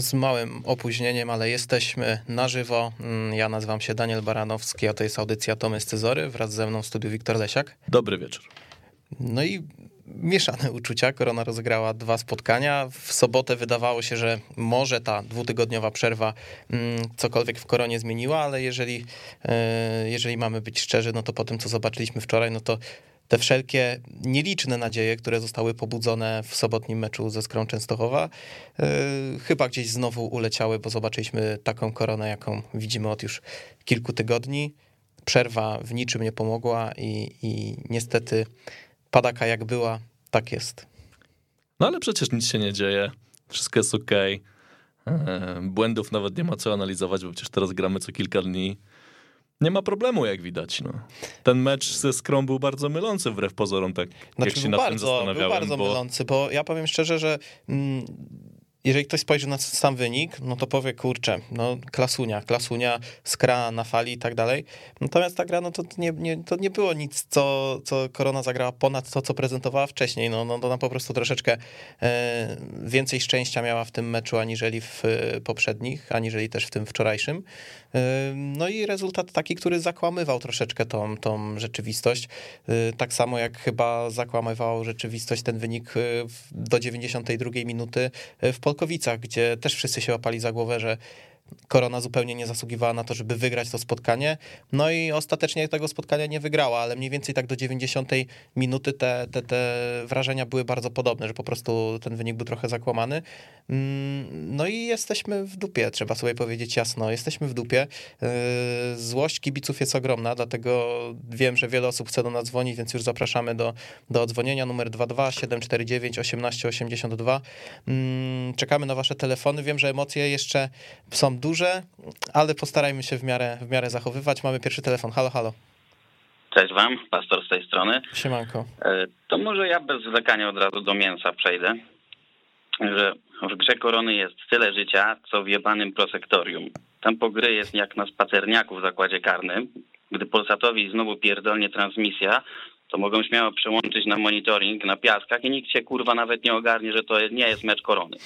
z małym opóźnieniem, ale jesteśmy na żywo. Mm, ja nazywam się Daniel Baranowski, a to jest audycja Tomy Scyzory. Wraz ze mną w studiu Wiktor Lesiak. Dobry wieczór. No i mieszane uczucia. Korona rozegrała dwa spotkania. W sobotę wydawało się, że może ta dwutygodniowa przerwa mm, cokolwiek w koronie zmieniła, ale jeżeli, e, jeżeli mamy być szczerzy, no to po tym, co zobaczyliśmy wczoraj, no to te wszelkie nieliczne nadzieje, które zostały pobudzone w sobotnim meczu ze Skrą Częstochowa, yy, chyba gdzieś znowu uleciały, bo zobaczyliśmy taką koronę, jaką widzimy od już kilku tygodni. Przerwa w niczym nie pomogła i, i niestety padaka jak była, tak jest. No ale przecież nic się nie dzieje, wszystko jest ok. E, błędów nawet nie ma co analizować, bo przecież teraz gramy co kilka dni nie ma problemu, jak widać. No. Ten mecz ze Skrą był bardzo mylący wbrew pozorom, tak znaczy, jak się nad bardzo, tym zastanawiałem. Był bardzo bo... mylący, bo ja powiem szczerze, że mm, jeżeli ktoś spojrzy na sam wynik, no to powie, kurczę, no klasunia, klasunia, skra na fali i tak dalej. Natomiast ta gra, no to nie, nie, to nie było nic, co, co Korona zagrała ponad to, co prezentowała wcześniej. No, no ona po prostu troszeczkę e, więcej szczęścia miała w tym meczu, aniżeli w e, poprzednich, aniżeli też w tym wczorajszym. E, no i rezultat taki, który zakłamywał troszeczkę tą, tą rzeczywistość. Tak samo jak chyba zakłamywał rzeczywistość ten wynik do 92 minuty w Polkowicach, gdzie też wszyscy się łapali za głowę, że Korona zupełnie nie zasługiwała na to, żeby wygrać to spotkanie. No i ostatecznie tego spotkania nie wygrała, ale mniej więcej tak do 90 minuty te, te, te wrażenia były bardzo podobne, że po prostu ten wynik był trochę zakłamany. Mm, no i jesteśmy w dupie, trzeba sobie powiedzieć jasno, jesteśmy w dupie. Yy, złość kibiców jest ogromna, dlatego wiem, że wiele osób chce do nas dzwonić, więc już zapraszamy do, do odzwonienia numer 22 749 1882. Czekamy na wasze telefony. Wiem, że emocje jeszcze są duże, ale postarajmy się w miarę, w miarę zachowywać. Mamy pierwszy telefon. Halo, halo. Cześć wam, pastor z tej strony. Siemanko. E, to może ja bez zwlekania od razu do mięsa przejdę, że w grze korony jest tyle życia, co w jebanym prosektorium. Tempo gry jest jak na spacerniaku w zakładzie karnym. Gdy Polsatowi znowu pierdolnie transmisja, to mogą śmiało przełączyć na monitoring na piaskach i nikt się kurwa nawet nie ogarnie, że to nie jest mecz korony.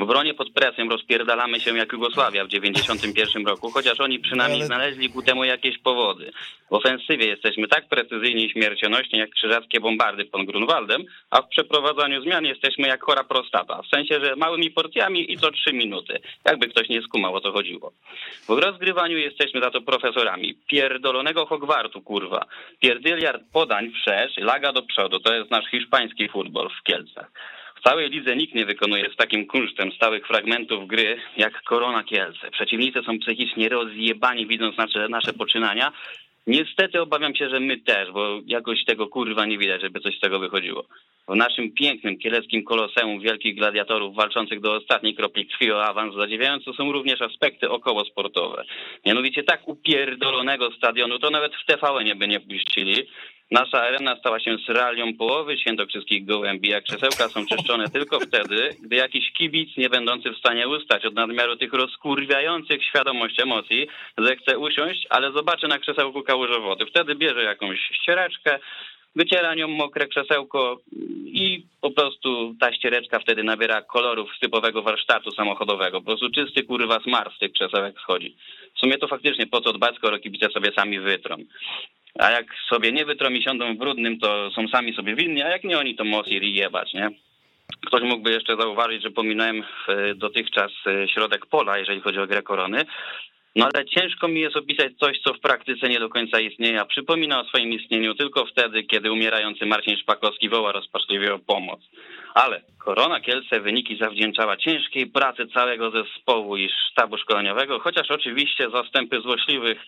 W obronie pod presją rozpierdalamy się jak Jugosławia w 91 roku, chociaż oni przynajmniej Ale... znaleźli ku temu jakieś powody. W ofensywie jesteśmy tak precyzyjni i śmiercionośni jak krzyżackie bombardy pod Grunwaldem, a w przeprowadzaniu zmian jesteśmy jak chora prostata. W sensie, że małymi porcjami i co trzy minuty. Jakby ktoś nie skumał, o to chodziło. W rozgrywaniu jesteśmy za to profesorami. Pierdolonego Hogwartu, kurwa. Pierdyliard podań wszerz, laga do przodu. To jest nasz hiszpański futbol w Kielcach. W całej lidze nikt nie wykonuje z takim kunsztem stałych fragmentów gry jak Korona Kielce. Przeciwnicy są psychicznie rozjebani widząc nasze, nasze poczynania. Niestety obawiam się, że my też, bo jakoś tego kurwa nie widać, żeby coś z tego wychodziło. W naszym pięknym kieleckim koloseum wielkich gladiatorów walczących do ostatniej kropli krwi o awans zadziwiające są również aspekty okołosportowe. Mianowicie tak upierdolonego stadionu to nawet w TVN nie by nie puścili. Nasza arena stała się sralią połowy świętokrzyskich gołębi, a krzesełka są czyszczone tylko wtedy, gdy jakiś kibic nie będący w stanie ustać od nadmiaru tych rozkurwiających świadomość emocji, zechce usiąść, ale zobaczy na krzesełku kałużę wody. Wtedy bierze jakąś ściereczkę, wyciera nią mokre krzesełko i po prostu ta ściereczka wtedy nabiera kolorów typowego warsztatu samochodowego. Po prostu czysty kurwa smar z tych krzesełek schodzi. W sumie to faktycznie po co dbać, skoro kibice sobie sami wytrą. A jak sobie nie wytrą i siądą w brudnym, to są sami sobie winni, a jak nie oni, to Mosir jebać, nie? Ktoś mógłby jeszcze zauważyć, że pominąłem dotychczas e, środek pola, jeżeli chodzi o grę korony. No ale ciężko mi jest opisać coś, co w praktyce nie do końca istnieje, a przypomina o swoim istnieniu tylko wtedy, kiedy umierający Marcin Szpakowski woła rozpaczliwie o pomoc. Ale Korona Kielce wyniki zawdzięczała ciężkiej pracy całego zespołu i sztabu szkoleniowego, chociaż oczywiście zastępy złośliwych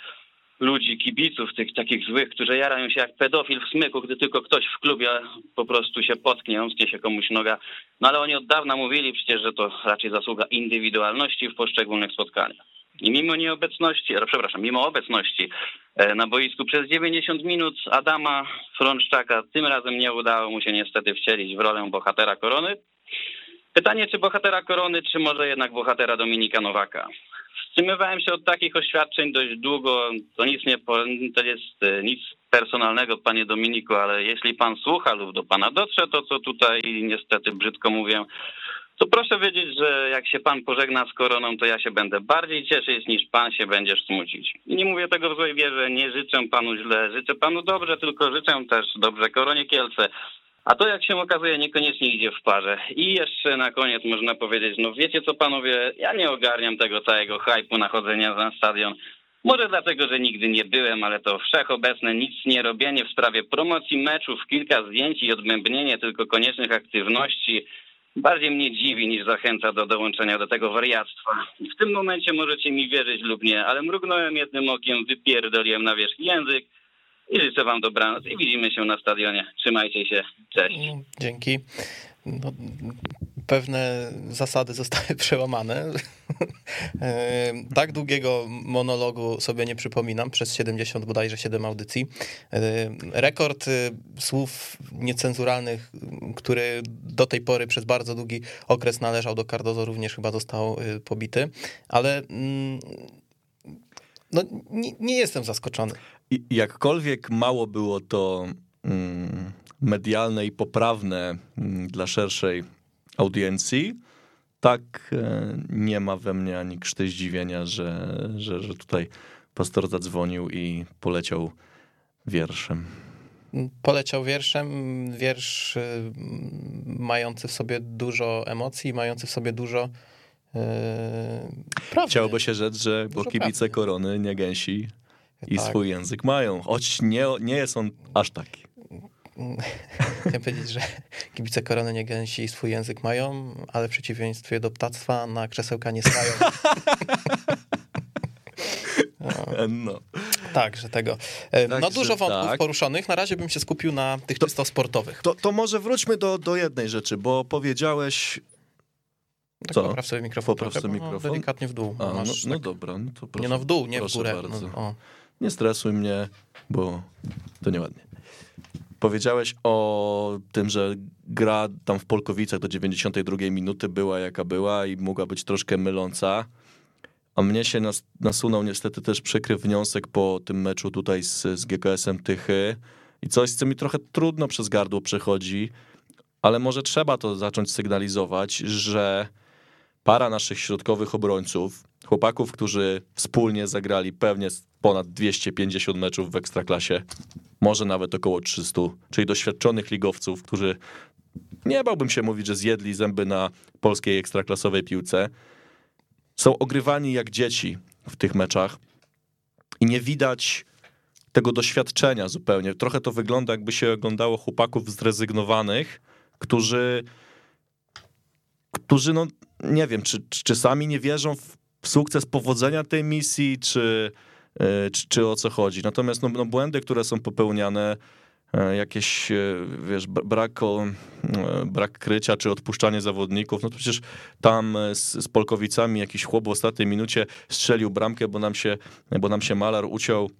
ludzi, kibiców, tych takich złych, którzy jarają się jak pedofil w smyku, gdy tylko ktoś w klubie po prostu się potknie, omsknie się komuś noga. No ale oni od dawna mówili przecież, że to raczej zasługa indywidualności w poszczególnych spotkaniach. I mimo nieobecności, przepraszam, mimo obecności e, na boisku przez 90 minut Adama Frączczaka tym razem nie udało mu się niestety wcielić w rolę bohatera korony. Pytanie, czy bohatera korony, czy może jednak bohatera Dominika Nowaka? Wstrzymywałem się od takich oświadczeń dość długo. To nic nie, to jest e, nic personalnego, panie Dominiku, ale jeśli pan słucha lub do pana dotrze to, co tutaj niestety brzydko mówię, to proszę wiedzieć, że jak się pan pożegna z koroną, to ja się będę bardziej cieszyć, niż pan się będziesz smucić. Nie mówię tego w złej wierze, nie życzę panu źle, życzę panu dobrze, tylko życzę też dobrze koronie Kielce. A to, jak się okazuje, niekoniecznie idzie w parze. I jeszcze na koniec można powiedzieć, no wiecie co panowie, ja nie ogarniam tego całego hypu nachodzenia na stadion. Może dlatego, że nigdy nie byłem, ale to wszechobecne nic nie robienie w sprawie promocji meczów, kilka zdjęć i odmębnienie tylko koniecznych aktywności bardziej mnie dziwi niż zachęca do dołączenia do tego wariactwa. W tym momencie możecie mi wierzyć lub nie, ale mrugnąłem jednym okiem, wypierdoliłem na wierzch język i życzę wam dobranoc i widzimy się na stadionie. Trzymajcie się, cześć. Dzięki. No, pewne zasady zostały przełamane. E, tak długiego monologu sobie nie przypominam, przez 70 bodajże 7 audycji. E, rekord e, słów niecenzuralnych, który do tej pory przez bardzo długi okres należał do Cardozo, również chyba został pobity, ale mm, no, nie, nie jestem zaskoczony. Jakkolwiek mało było to mm, medialne i poprawne mm, dla szerszej audiencji, tak e, nie ma we mnie ani krzty zdziwienia, że, że, że tutaj pastor zadzwonił i poleciał wierszem. Poleciał wierszem, wiersz y, mający w sobie dużo emocji, mający w sobie dużo yy. Chciałoby się rzec, że bo kibice prawdy. korony nie gęsi i tak. swój język mają, choć nie, nie jest on aż taki. Chciałem powiedzieć, że kibice korony nie gęsi swój język mają, ale w przeciwieństwie do ptactwa na krzesełka nie stają. No. no. Tak, że tego. E, no tak, dużo wątków tak. poruszonych. Na razie bym się skupił na tych to, czysto sportowych. To, to może wróćmy do, do jednej rzeczy, bo powiedziałeś tak Co? Popraw sobie mikrofon. Popraw sobie mikrofon. No, delikatnie w dół. A, no, no tak... dobra. No to proszę, nie no w dół, nie w górę. No, nie stresuj mnie, bo to nieładnie. Powiedziałeś o tym, że gra tam w Polkowicach do 92 minuty była jaka była i mogła być troszkę myląca. A mnie się nas, nasunął niestety też przykry wniosek po tym meczu tutaj z, z GKS-em Tychy i coś, co mi trochę trudno przez gardło przechodzi, ale może trzeba to zacząć sygnalizować, że para naszych środkowych obrońców, chłopaków, którzy wspólnie zagrali pewnie ponad 250 meczów w Ekstraklasie, może nawet około 300, czyli doświadczonych ligowców, którzy nie bałbym się mówić, że zjedli zęby na polskiej ekstraklasowej piłce, są ogrywani jak dzieci w tych meczach i nie widać tego doświadczenia zupełnie. Trochę to wygląda, jakby się oglądało chłopaków zrezygnowanych, którzy, którzy no nie wiem, czy, czy sami nie wierzą w sukces powodzenia tej misji, czy, e, czy, czy o co chodzi. Natomiast no, no błędy, które są popełniane, e, jakieś, e, wiesz, brak, brak krycia czy odpuszczanie zawodników. No to przecież tam z, z Polkowicami jakiś chłop w ostatniej minucie strzelił bramkę, bo nam się, bo nam się Malar uciął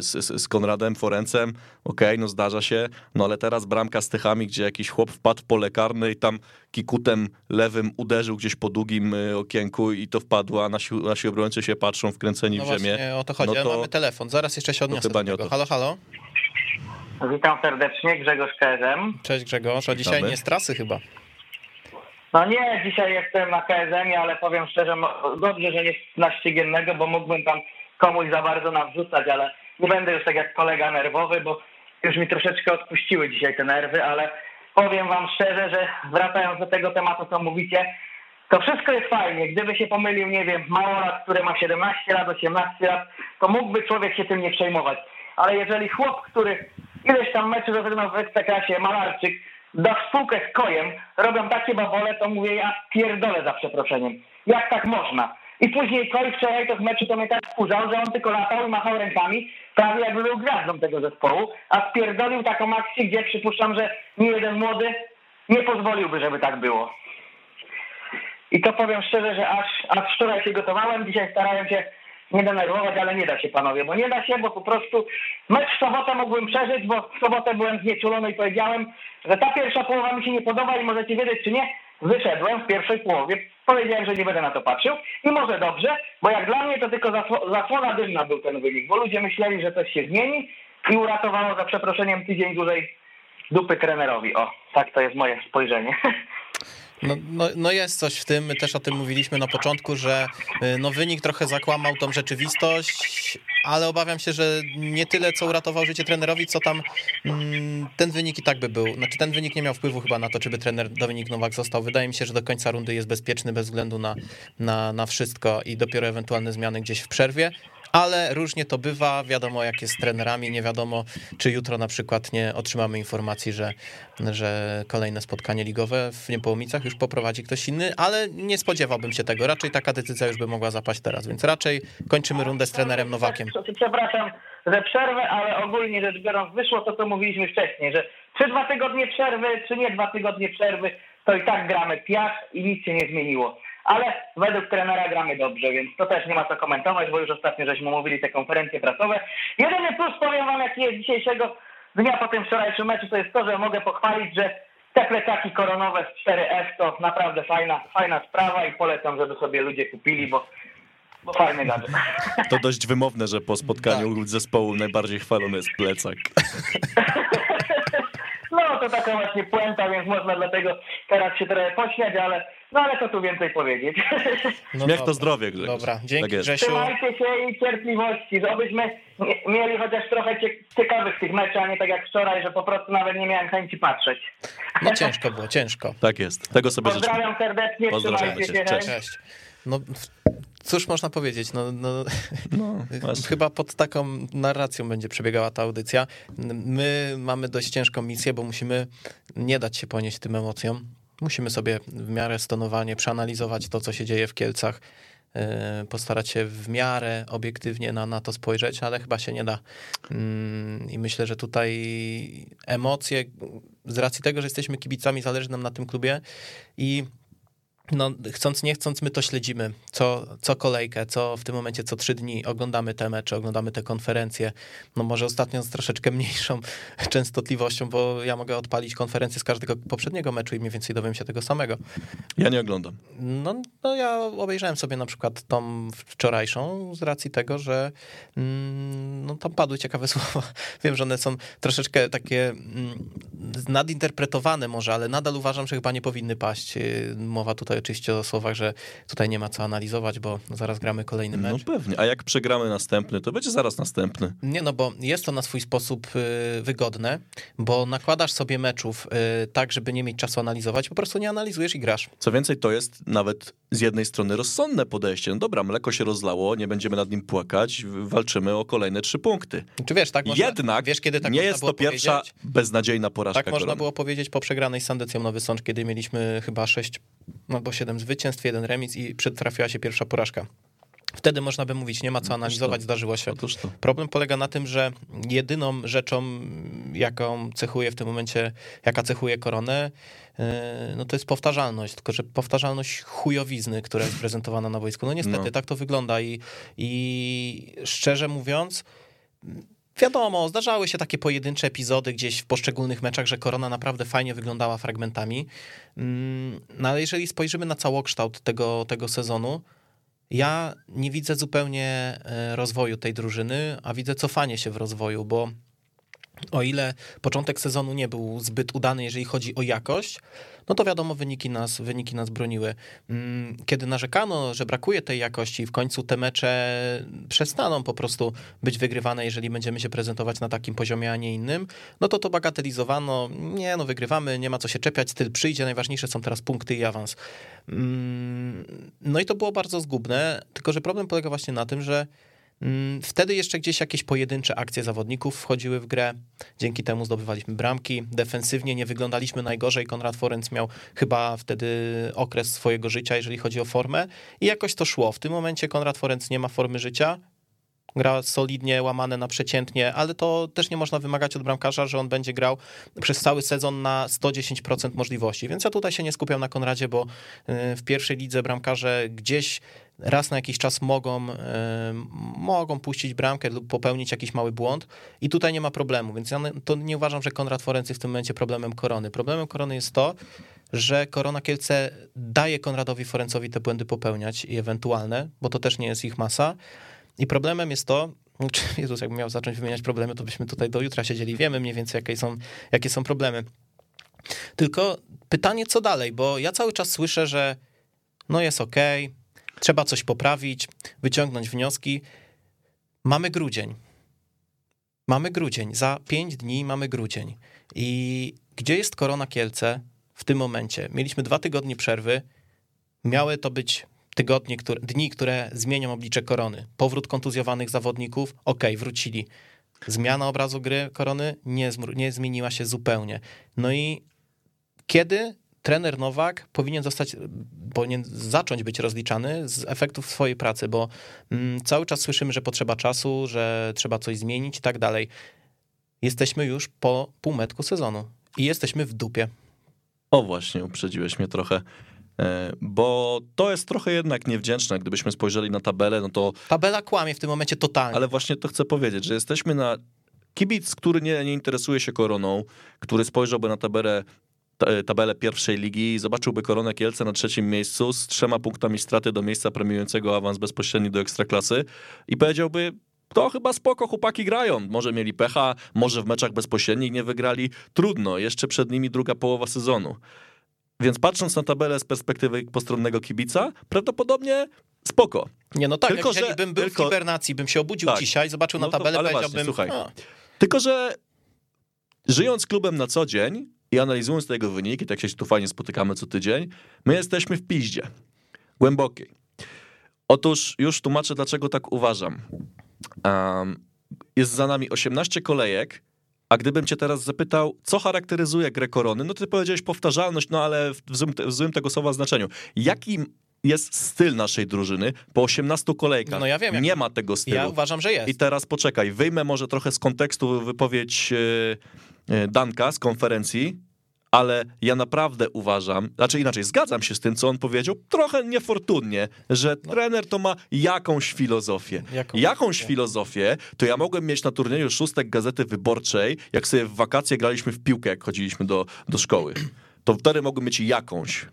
z, z Konradem Forencem, okej, okay, no zdarza się, no ale teraz bramka z Tychami, gdzie jakiś chłop wpadł w pole karne i tam kikutem lewym uderzył gdzieś po długim e, okienku i to wpadło, a nasi, nasi obrońcy się patrzą wkręceni no w ziemię. Właśnie, o to chodzi, no to, mamy telefon, zaraz jeszcze się odniosę do tego. Halo, halo? Witam serdecznie, Grzegorz KSM. Cześć Grzegorz, a dzisiaj Witamy. nie z trasy chyba. No nie, dzisiaj jestem na KSM, ale powiem szczerze, dobrze, że nie na ściegiennego, bo mógłbym tam komuś za bardzo nawrzucać, ale nie będę już tak jak kolega nerwowy, bo już mi troszeczkę odpuściły dzisiaj te nerwy, ale powiem wam szczerze, że wracając do tego tematu, co mówicie, to wszystko jest fajnie. Gdyby się pomylił, nie wiem, małolat, który ma 17 lat, 18 lat, to mógłby człowiek się tym nie przejmować. Ale jeżeli chłop, który ileś tam meczy rozegrał w Ekstraklasie, Malarczyk, da spółkę z kojem, robią takie babole, to mówię, ja pierdolę za przeproszeniem. Jak tak można? I później Koi wczoraj to w meczu to mnie tak wkurzał, że on tylko latał i machał rękami, prawie jakby był gwiazdą tego zespołu, a spierdolił taką akcję, gdzie przypuszczam, że nie jeden młody nie pozwoliłby, żeby tak było. I to powiem szczerze, że aż, aż wczoraj się gotowałem, dzisiaj starałem się nie denerwować, ale nie da się panowie, bo nie da się, bo po prostu mecz w sobotę mogłem przeżyć, bo w sobotę byłem znieczulony i powiedziałem, że ta pierwsza połowa mi się nie podoba i możecie wiedzieć czy nie, wyszedłem w pierwszej połowie, powiedziałem, że nie będę na to patrzył i może dobrze, bo jak dla mnie to tylko zasłona dymna był ten wynik, bo ludzie myśleli, że coś się zmieni i uratowało za przeproszeniem tydzień dłużej dupy trenerowi. O, tak to jest moje spojrzenie. No, no, no jest coś w tym, my też o tym mówiliśmy na początku, że y, no wynik trochę zakłamał tą rzeczywistość, ale obawiam się, że nie tyle, co uratował życie trenerowi, co tam mm, ten wynik i tak by był. Znaczy ten wynik nie miał wpływu chyba na to, czy by trener Dominik Nowak został. Wydaje mi się, że do końca rundy jest bezpieczny bez względu na, na, na wszystko i dopiero ewentualne zmiany gdzieś w przerwie ale różnie to bywa. Wiadomo, jak jest z trenerami, nie wiadomo, czy jutro na przykład nie otrzymamy informacji, że, że kolejne spotkanie ligowe w Niepołomicach już poprowadzi ktoś inny, ale nie spodziewałbym się tego. Raczej taka decyzja już by mogła zapaść teraz, więc raczej kończymy rundę z trenerem Nowakiem. Przepraszam za przerwę, ale ogólnie rzecz biorąc wyszło to, co mówiliśmy wcześniej, że czy dwa tygodnie przerwy, czy nie dwa tygodnie przerwy, to i tak gramy piach i nic się nie zmieniło ale według trenera gramy dobrze, więc to też nie ma co komentować, bo już ostatnio żeśmy mówili te konferencje prasowe. Jedyny plus powiem wam, jaki jest dzisiejszego dnia po tym wczorajszym meczu, to jest to, że mogę pochwalić, że te plecaki koronowe z 4F to naprawdę fajna, fajna sprawa i polecam, żeby sobie ludzie kupili, bo bo fajny gadżet. To dość wymowne, że po spotkaniu tak. zespołu najbardziej chwalony jest plecak. No to taka właśnie puenta, więc można dlatego teraz się trochę pośmiać, ale no ale co tu więcej powiedzieć. No Śmiech to zdrowie, Grzegorz. Dobra, dzięki tak Grzesiu. Trzymajcie się i cierpliwości, żebyśmy mieli chociaż trochę ciekawych tych meczów, a nie tak jak wczoraj, że po prostu nawet nie miałem chęci patrzeć. No ciężko było, ciężko. Tak jest, tego sobie Pozdrawiam życzę. serdecznie, Pozdrawiam cię. Cześć. Cześć. No, cóż można powiedzieć? No, no, no chyba pod taką narracją będzie przebiegała ta audycja. My mamy dość ciężką misję, bo musimy nie dać się ponieść tym emocjom. Musimy sobie w miarę stonowanie przeanalizować to, co się dzieje w Kielcach, e, postarać się w miarę obiektywnie na, na to spojrzeć, ale chyba się nie da. Mm, I myślę, że tutaj emocje, z racji tego, że jesteśmy kibicami, zależy nam na tym klubie i no, chcąc nie chcąc, my to śledzimy, co, co kolejkę, co w tym momencie co trzy dni oglądamy te mecze, oglądamy te konferencje. No może ostatnio z troszeczkę mniejszą częstotliwością, bo ja mogę odpalić konferencję z każdego poprzedniego meczu i mniej więcej dowiem się tego samego. Ja nie oglądam. No, no ja obejrzałem sobie na przykład tą wczorajszą z racji tego, że mm, no, tam padły ciekawe słowa. Wiem, że one są troszeczkę takie mm, nadinterpretowane może, ale nadal uważam, że chyba nie powinny paść. Mowa tutaj oczywiście o słowach, że tutaj nie ma co analizować, bo zaraz gramy kolejny no mecz. No pewnie, a jak przegramy następny, to będzie zaraz następny. Nie, no bo jest to na swój sposób y, wygodne, bo nakładasz sobie meczów y, tak, żeby nie mieć czasu analizować, po prostu nie analizujesz i grasz. Co więcej, to jest nawet z jednej strony rozsądne podejście. No dobra, mleko się rozlało, nie będziemy nad nim płakać, walczymy o kolejne trzy punkty. Czy wiesz, tak można, Jednak wiesz, kiedy tak nie jest to pierwsza beznadziejna porażka. Tak można było powiedzieć po przegranej z Sandecją Nowy Sącz, kiedy mieliśmy chyba sześć albo siedem zwycięstw, jeden remis i przytrafiła się pierwsza porażka. Wtedy można by mówić, nie ma co analizować, zdarzyło się. Problem polega na tym, że jedyną rzeczą, jaką cechuje w tym momencie, jaka cechuje koronę, e, no to jest powtarzalność, tylko że powtarzalność chujowizny, która jest prezentowana na wojsku. No niestety, no. tak to wygląda i, i szczerze mówiąc, Wiadomo, zdarzały się takie pojedyncze epizody gdzieś w poszczególnych meczach, że korona naprawdę fajnie wyglądała fragmentami. Mm, no ale jeżeli spojrzymy na całokształt tego, tego sezonu, ja nie widzę zupełnie e, rozwoju tej drużyny, a widzę cofanie się w rozwoju, bo o ile początek sezonu nie był zbyt udany, jeżeli chodzi o jakość, no to wiadomo, wyniki nas, wyniki nas broniły. Mm, kiedy narzekano, że brakuje tej jakości, w końcu te mecze przestaną po prostu być wygrywane, jeżeli będziemy się prezentować na takim poziomie, a nie innym, no to to bagatelizowano. Nie, no wygrywamy, nie ma co się czepiać, styl przyjdzie, najważniejsze są teraz punkty i awans. Mm, no i to było bardzo zgubne, tylko że problem polega właśnie na tym, że wtedy jeszcze gdzieś jakieś pojedyncze akcje zawodników wchodziły w grę. Dzięki temu zdobywaliśmy bramki. Defensywnie nie wyglądaliśmy najgorzej. Konrad Forenc miał chyba wtedy okres swojego życia, jeżeli chodzi o formę. I jakoś to szło. W tym momencie Konrad Forenc nie ma formy życia. Gra solidnie, łamane na przeciętnie, ale to też nie można wymagać od bramkarza, że on będzie grał przez cały sezon na 110% możliwości. Więc ja tutaj się nie skupiam na Konradzie, bo y, w pierwszej lidze bramkarze gdzieś raz na jakiś czas mogą, mogą puścić bramkę lub popełnić jakiś mały błąd i tutaj nie ma problemu, więc ja to nie uważam, że Konrad Forency w tym momencie problemem Korony. Problemem Korony jest to, że Korona Kielce daje Konradowi Forencowi te błędy popełniać i ewentualne, bo to też nie jest ich masa i problemem jest to, Jezus, jakbym miał zacząć wymieniać problemy, to byśmy tutaj do jutra siedzieli, wiemy mniej więcej jakie są, jakie są problemy. Tylko pytanie, co dalej, bo ja cały czas słyszę, że no jest ok, trzeba coś poprawić, wyciągnąć wnioski. Mamy grudzień. Mamy grudzień. Za pięć dni mamy grudzień. I gdzie jest Korona Kielce w tym momencie? Mieliśmy dwa tygodnie przerwy. Miały to być tygodnie, które, dni, które zmienią oblicze korony. Powrót kontuzjowanych zawodników, ok, wrócili. Zmiana obrazu gry korony nie, nie zmieniła się zupełnie. No i kiedy trener Nowak powinien zostać, powinien zacząć być rozliczany z efektów swojej pracy, bo mm, cały czas słyszymy, że potrzeba czasu, że trzeba coś zmienić i tak dalej. Jesteśmy już po półmetku sezonu i jesteśmy w dupie. O właśnie, uprzedziłeś mnie trochę. E, bo to jest trochę jednak niewdzięczne. Gdybyśmy spojrzeli na tabelę, no to. Tabela kłamie w tym momencie totalnie. Ale właśnie to chcę powiedzieć, że jesteśmy na. Kibic, który nie, nie interesuje się koroną, który spojrzałby na tabelę, tabelę pierwszej ligi i zobaczyłby Koronę Kielce na trzecim miejscu z trzema punktami straty do miejsca premiującego awans bezpośredni do ekstraklasy i powiedziałby, to chyba spoko, chłopaki grają. Może mieli pecha, może w meczach bezpośrednich nie wygrali. Trudno, jeszcze przed nimi druga połowa sezonu. Więc patrząc na tabelę z perspektywy postronnego kibica, prawdopodobnie spoko. Nie, no tak, tylko, jeżeli że, bym był tylko, w hibernacji, bym się obudził tak, dzisiaj, zobaczył no na tabelę, to, ale powiedziałbym... Właśnie, słuchaj, a. Tylko, że żyjąc klubem na co dzień i analizując tego wyniki, tak się tu fajnie spotykamy co tydzień, my jesteśmy w piździe. Głębokiej. Otóż już tłumaczę, dlaczego tak uważam. Um, jest za nami 18 kolejek, a gdybym cię teraz zapytał, co charakteryzuje grę korony, no ty powiedziałeś powtarzalność, no ale w złym, w złym tego słowa znaczeniu. Jaki jest styl naszej drużyny po 18 kolejkach. No ja wiem. Nie ma tego stylu. Ja uważam, że jest. I teraz poczekaj, wyjmę może trochę z kontekstu wypowiedź e, Danka z konferencji, ale ja naprawdę uważam, znaczy inaczej, zgadzam się z tym, co on powiedział, trochę niefortunnie, że no. trener to ma jakąś filozofię. Jaką? Jakąś filozofię, to ja mogłem mieć na turnieju szóstek Gazety Wyborczej, jak sobie w wakacje graliśmy w piłkę, jak chodziliśmy do, do szkoły. To wtedy mogłem mieć jakąś.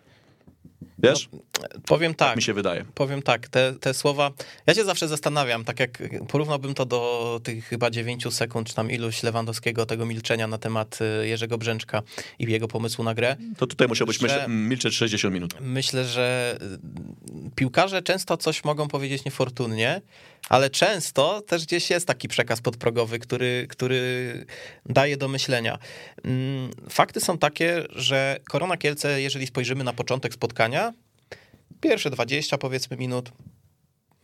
Wiesz? No, powiem tak. tak. mi się wydaje. Powiem tak, te, te słowa. Ja się zawsze zastanawiam, tak jak porównałbym to do tych chyba 9 sekund, czy tam iluś Lewandowskiego, tego milczenia na temat y, Jerzego Brzęczka i jego pomysłu na grę. To tutaj musiałbyś że, milczeć 60 minut. Myślę, że y, piłkarze często coś mogą powiedzieć niefortunnie, ale często też gdzieś jest taki przekaz podprogowy, który, który daje do myślenia. Mm, fakty są takie, że Korona Kielce, jeżeli spojrzymy na początek spotkania, pierwsze 20 powiedzmy minut,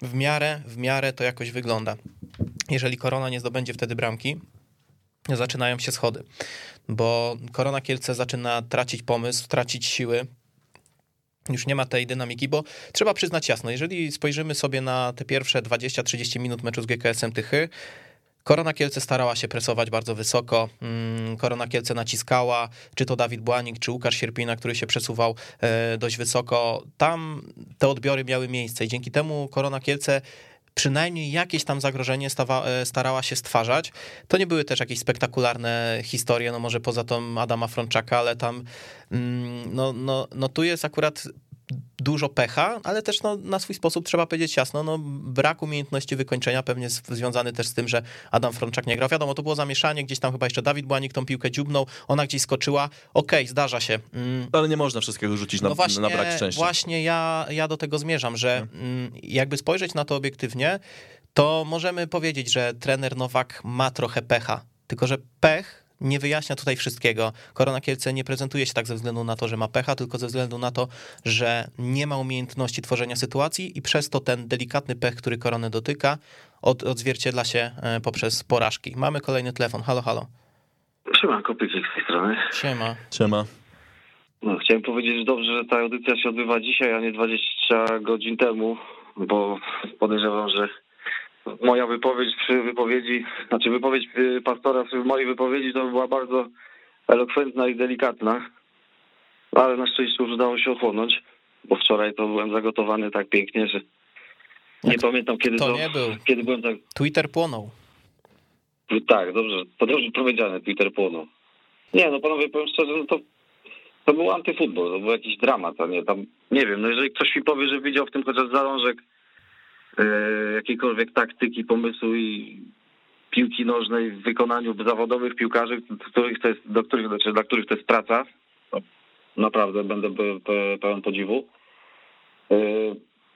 w miarę, w miarę to jakoś wygląda. Jeżeli Korona nie zdobędzie wtedy bramki, zaczynają się schody, bo Korona Kielce zaczyna tracić pomysł, tracić siły, już nie ma tej dynamiki, bo trzeba przyznać jasno, jeżeli spojrzymy sobie na te pierwsze 20-30 minut meczu z GKS-em Tychy, Korona Kielce starała się presować bardzo wysoko, mm, Korona Kielce naciskała, czy to Dawid Błanik, czy Łukasz Sierpina, który się przesuwał e, dość wysoko. Tam te odbiory miały miejsce i dzięki temu Korona Kielce przynajmniej jakieś tam zagrożenie stawa, e, starała się stwarzać. To nie były też jakieś spektakularne historie, no może poza tą Adama Frączaka, ale tam mm, no, no, no tu jest akurat dużo pecha, ale też no, na swój sposób trzeba powiedzieć jasno, no, brak umiejętności wykończenia pewnie związany też z tym, że Adam Frączak nie grał. Wiadomo, to było zamieszanie, gdzieś tam chyba jeszcze Dawid Błanik tą piłkę dziubnął, ona gdzieś skoczyła, okej, okay, zdarza się. Mm. Ale nie można wszystkiego rzucić na, no właśnie, na brak szczęścia. Właśnie ja, ja do tego zmierzam, że mm, jakby spojrzeć na to obiektywnie, to możemy powiedzieć, że trener Nowak ma trochę pecha, tylko że pech nie wyjaśnia tutaj wszystkiego. Korona Kielce nie prezentuje się tak ze względu na to, że ma pecha, tylko ze względu na to, że nie ma umiejętności tworzenia sytuacji i przez to ten delikatny pech, który koronę dotyka, od, odzwierciedla się e, poprzez porażki. Mamy kolejny telefon. Halo, halo. Siema, Kopycik z tej strony. Siema. Siema. No, chciałem powiedzieć, że dobrze, że ta audycja się odbywa dzisiaj, a nie 20 godzin temu, bo podejrzewam, że moja wypowiedź przy wypowiedzi, znaczy wypowiedź y, pastora przy mojej wypowiedzi to była bardzo elokwentna i delikatna, ale na szczęście już udało się ochłonąć, bo wczoraj to byłem zagotowany tak pięknie, że nie pamiętam kiedy to, to nie był. kiedy byłem tak... Twitter płonął. Tak, dobrze, to dobrze powiedziane, Twitter płonął. Nie, no panowie, powiem szczerze, no to to był antyfutbol, to był jakiś dramat, a nie tam, nie wiem, no jeżeli ktoś mi powie, że widział w tym chociaż zalążek jakiejkolwiek taktyki, pomysłu i piłki nożnej w wykonaniu zawodowych piłkarzy, których to jest, do których, znaczy dla których to jest praca, to Naprawdę będę pełen podziwu.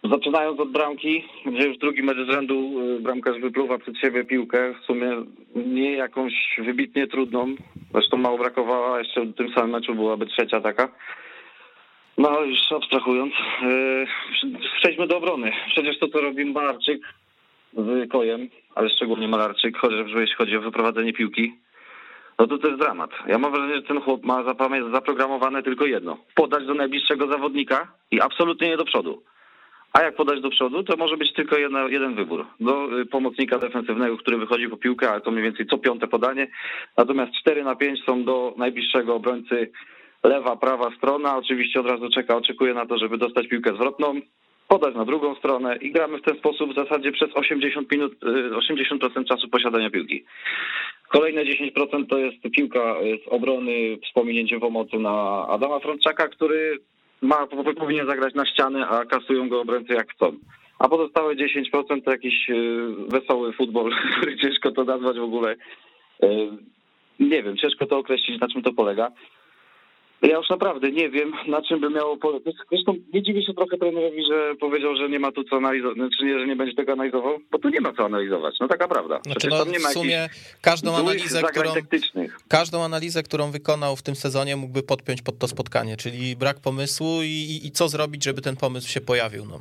Zaczynając od bramki, gdzie już drugi mecz z rzędu bramkarz wypluwa przed siebie piłkę, w sumie nie jakąś wybitnie trudną, zresztą mało brakowało, jeszcze w tym samym meczu byłaby trzecia taka. No już abstrahując, przejdźmy do obrony. Przecież to, co robi Malarczyk z Kojem, ale szczególnie Malarczyk, chociaż jeśli chodzi o wyprowadzenie piłki, no to to jest dramat. Ja mam wrażenie, że ten chłop ma zaprogramowane tylko jedno. Podać do najbliższego zawodnika i absolutnie nie do przodu. A jak podać do przodu, to może być tylko jedna, jeden wybór. Do y, pomocnika defensywnego, który wychodzi po piłkę, ale to mniej więcej co piąte podanie. Natomiast 4 na 5 są do najbliższego obrońcy lewa, prawa strona. Oczywiście od razu czeka, oczekuje na to, żeby dostać piłkę zwrotną, podać na drugą stronę i gramy w ten sposób w zasadzie przez 80 minut, 80% y, czasu posiadania piłki. Kolejne 10% to jest piłka z obrony z pominięciem pomocy na Adama Frączaka, który ma, powinien zagrać na ściany, a kasują go obrońcy jak chcą. A pozostałe 10% to jakiś y, wesoły futbol, który ciężko to nazwać w ogóle. Y, nie wiem, ciężko to określić, na czym to polega. Ja już naprawdę nie wiem, na czym by miało polegać. Zresztą nie dziwię się trochę trenerowi, że powiedział, że nie ma tu co analizować, znaczy nie, że nie będzie tego analizował, bo tu nie ma co analizować. No taka prawda. Znaczy, no, w sumie każdą analizę, którą, każdą analizę, którą wykonał w tym sezonie mógłby podpiąć pod to spotkanie, czyli brak pomysłu i, i, i co zrobić, żeby ten pomysł się pojawił. No,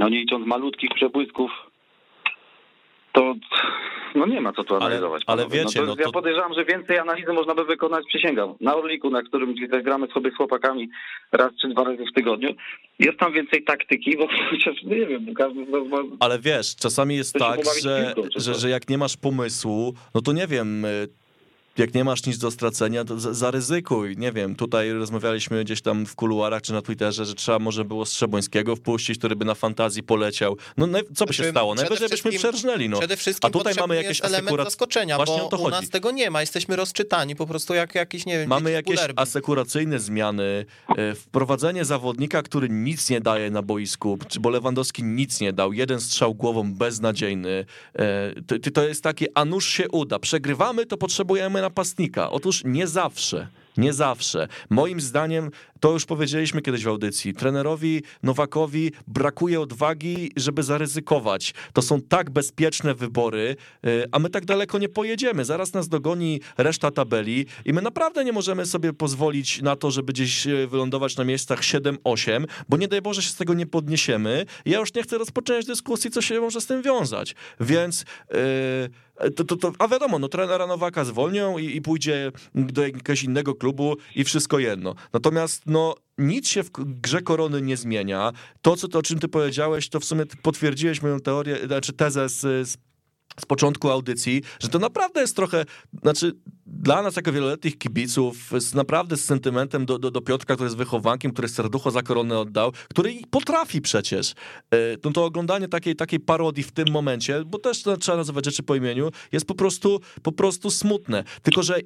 no nie licząc malutkich przebłysków to no nie ma co tu analizować. Ale, ale wiecie, no no to... ja podejrzewam, że więcej analizy można by wykonać, przysięgam, na Orliku, na którym gramy sobie z chłopakami raz czy dwa razy w tygodniu. Jest tam więcej taktyki, bo chociaż nie wiem, każdy nas ma... Ale wiesz, czasami jest tak, że, że, że jak nie masz pomysłu, no to nie wiem, y, jak nie masz nic do stracenia, to zaryzykuj. Nie wiem, tutaj rozmawialiśmy gdzieś tam w kuluarach czy na Twitterze, że trzeba może było Strzebońskiego wpuścić, który by na fantazji poleciał. No co by się znaczy, stało? Najwyżej byśmy przerżnęli. No. Przede wszystkim A tutaj mamy jakieś element asekurat... zaskoczenia, Właśnie bo u nas tego nie ma. Jesteśmy rozczytani po prostu jak jakiś, nie wiem, Mamy jakieś asekuracyjne zmiany, e, wprowadzenie zawodnika, który nic nie daje na boisku, bo Lewandowski nic nie dał, jeden strzał głową beznadziejny. E, to, to jest takie, a nuż się uda. Przegrywamy, to potrzebujemy napastnika. Otóż nie zawsze. Nie zawsze. Moim zdaniem, to już powiedzieliśmy kiedyś w audycji, trenerowi Nowakowi brakuje odwagi, żeby zaryzykować. To są tak bezpieczne wybory, y, a my tak daleko nie pojedziemy. Zaraz nas dogoni reszta tabeli i my naprawdę nie możemy sobie pozwolić na to, żeby gdzieś y, wylądować na miejscach 7-8, bo nie daj Boże się z tego nie podniesiemy. Ja już nie chcę rozpoczynać dyskusji, co się może z tym wiązać. Więc... Yy, to, to, to, a wiadomo, no trenera Nowaka zwolnią i, i pójdzie do jakiegoś innego klubu i wszystko jedno. Natomiast no nic się w grze korony nie zmienia. To, co, to, o czym ty powiedziałeś, to w sumie potwierdziłeś moją teorię, znaczy tezę z, z z początku audycji, że to naprawdę jest trochę, znaczy dla nas jako wieloletnich kibiców, z, naprawdę z sentymentem do, do, do Piotrka, który jest wychowankiem, który serducho za koronę oddał, który potrafi przecież. E, no to oglądanie takiej, takiej parodii w tym momencie, bo też trzeba nazywać rzeczy po imieniu, jest po prostu, po prostu smutne. Tylko, że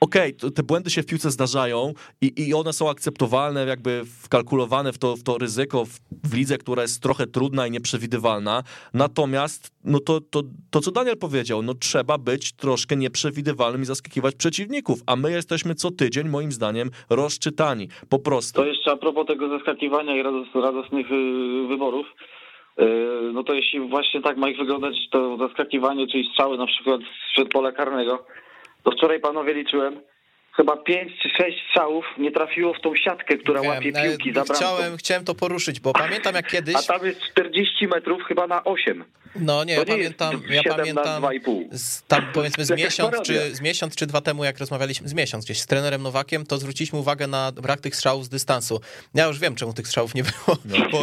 okej, okay, te błędy się w piłce zdarzają i, i one są akceptowalne, jakby wkalkulowane w to, w to ryzyko w, w lidze, która jest trochę trudna i nieprzewidywalna. Natomiast, no to, to, to, co Daniel powiedział, no trzeba być troszkę nieprzewidywalnym i zaskakiwać przeciwników, a my jesteśmy co tydzień, moim zdaniem, rozczytani. Po prostu. To jeszcze a propos tego zaskakiwania i rados, radosnych y, wyborów, y, no to jeśli właśnie tak ma ich wyglądać to zaskakiwanie, czyli strzały na przykład przed pola karnego, to wczoraj panowie liczyłem, chyba 5 czy 6 strzałów nie trafiło w tą siatkę, która Wiem, łapie piłki za chciałem, chciałem to poruszyć, bo pamiętam jak kiedyś... A tam jest 40 metrów chyba na 8. No nie, ja pamiętam, ja pamiętam z, tam powiedzmy z miesiąc, czy, z miesiąc czy dwa temu, jak rozmawialiśmy, z miesiąc gdzieś z trenerem Nowakiem, to zwróciliśmy uwagę na brak tych strzałów z dystansu. Ja już wiem, czemu tych strzałów nie było, no. bo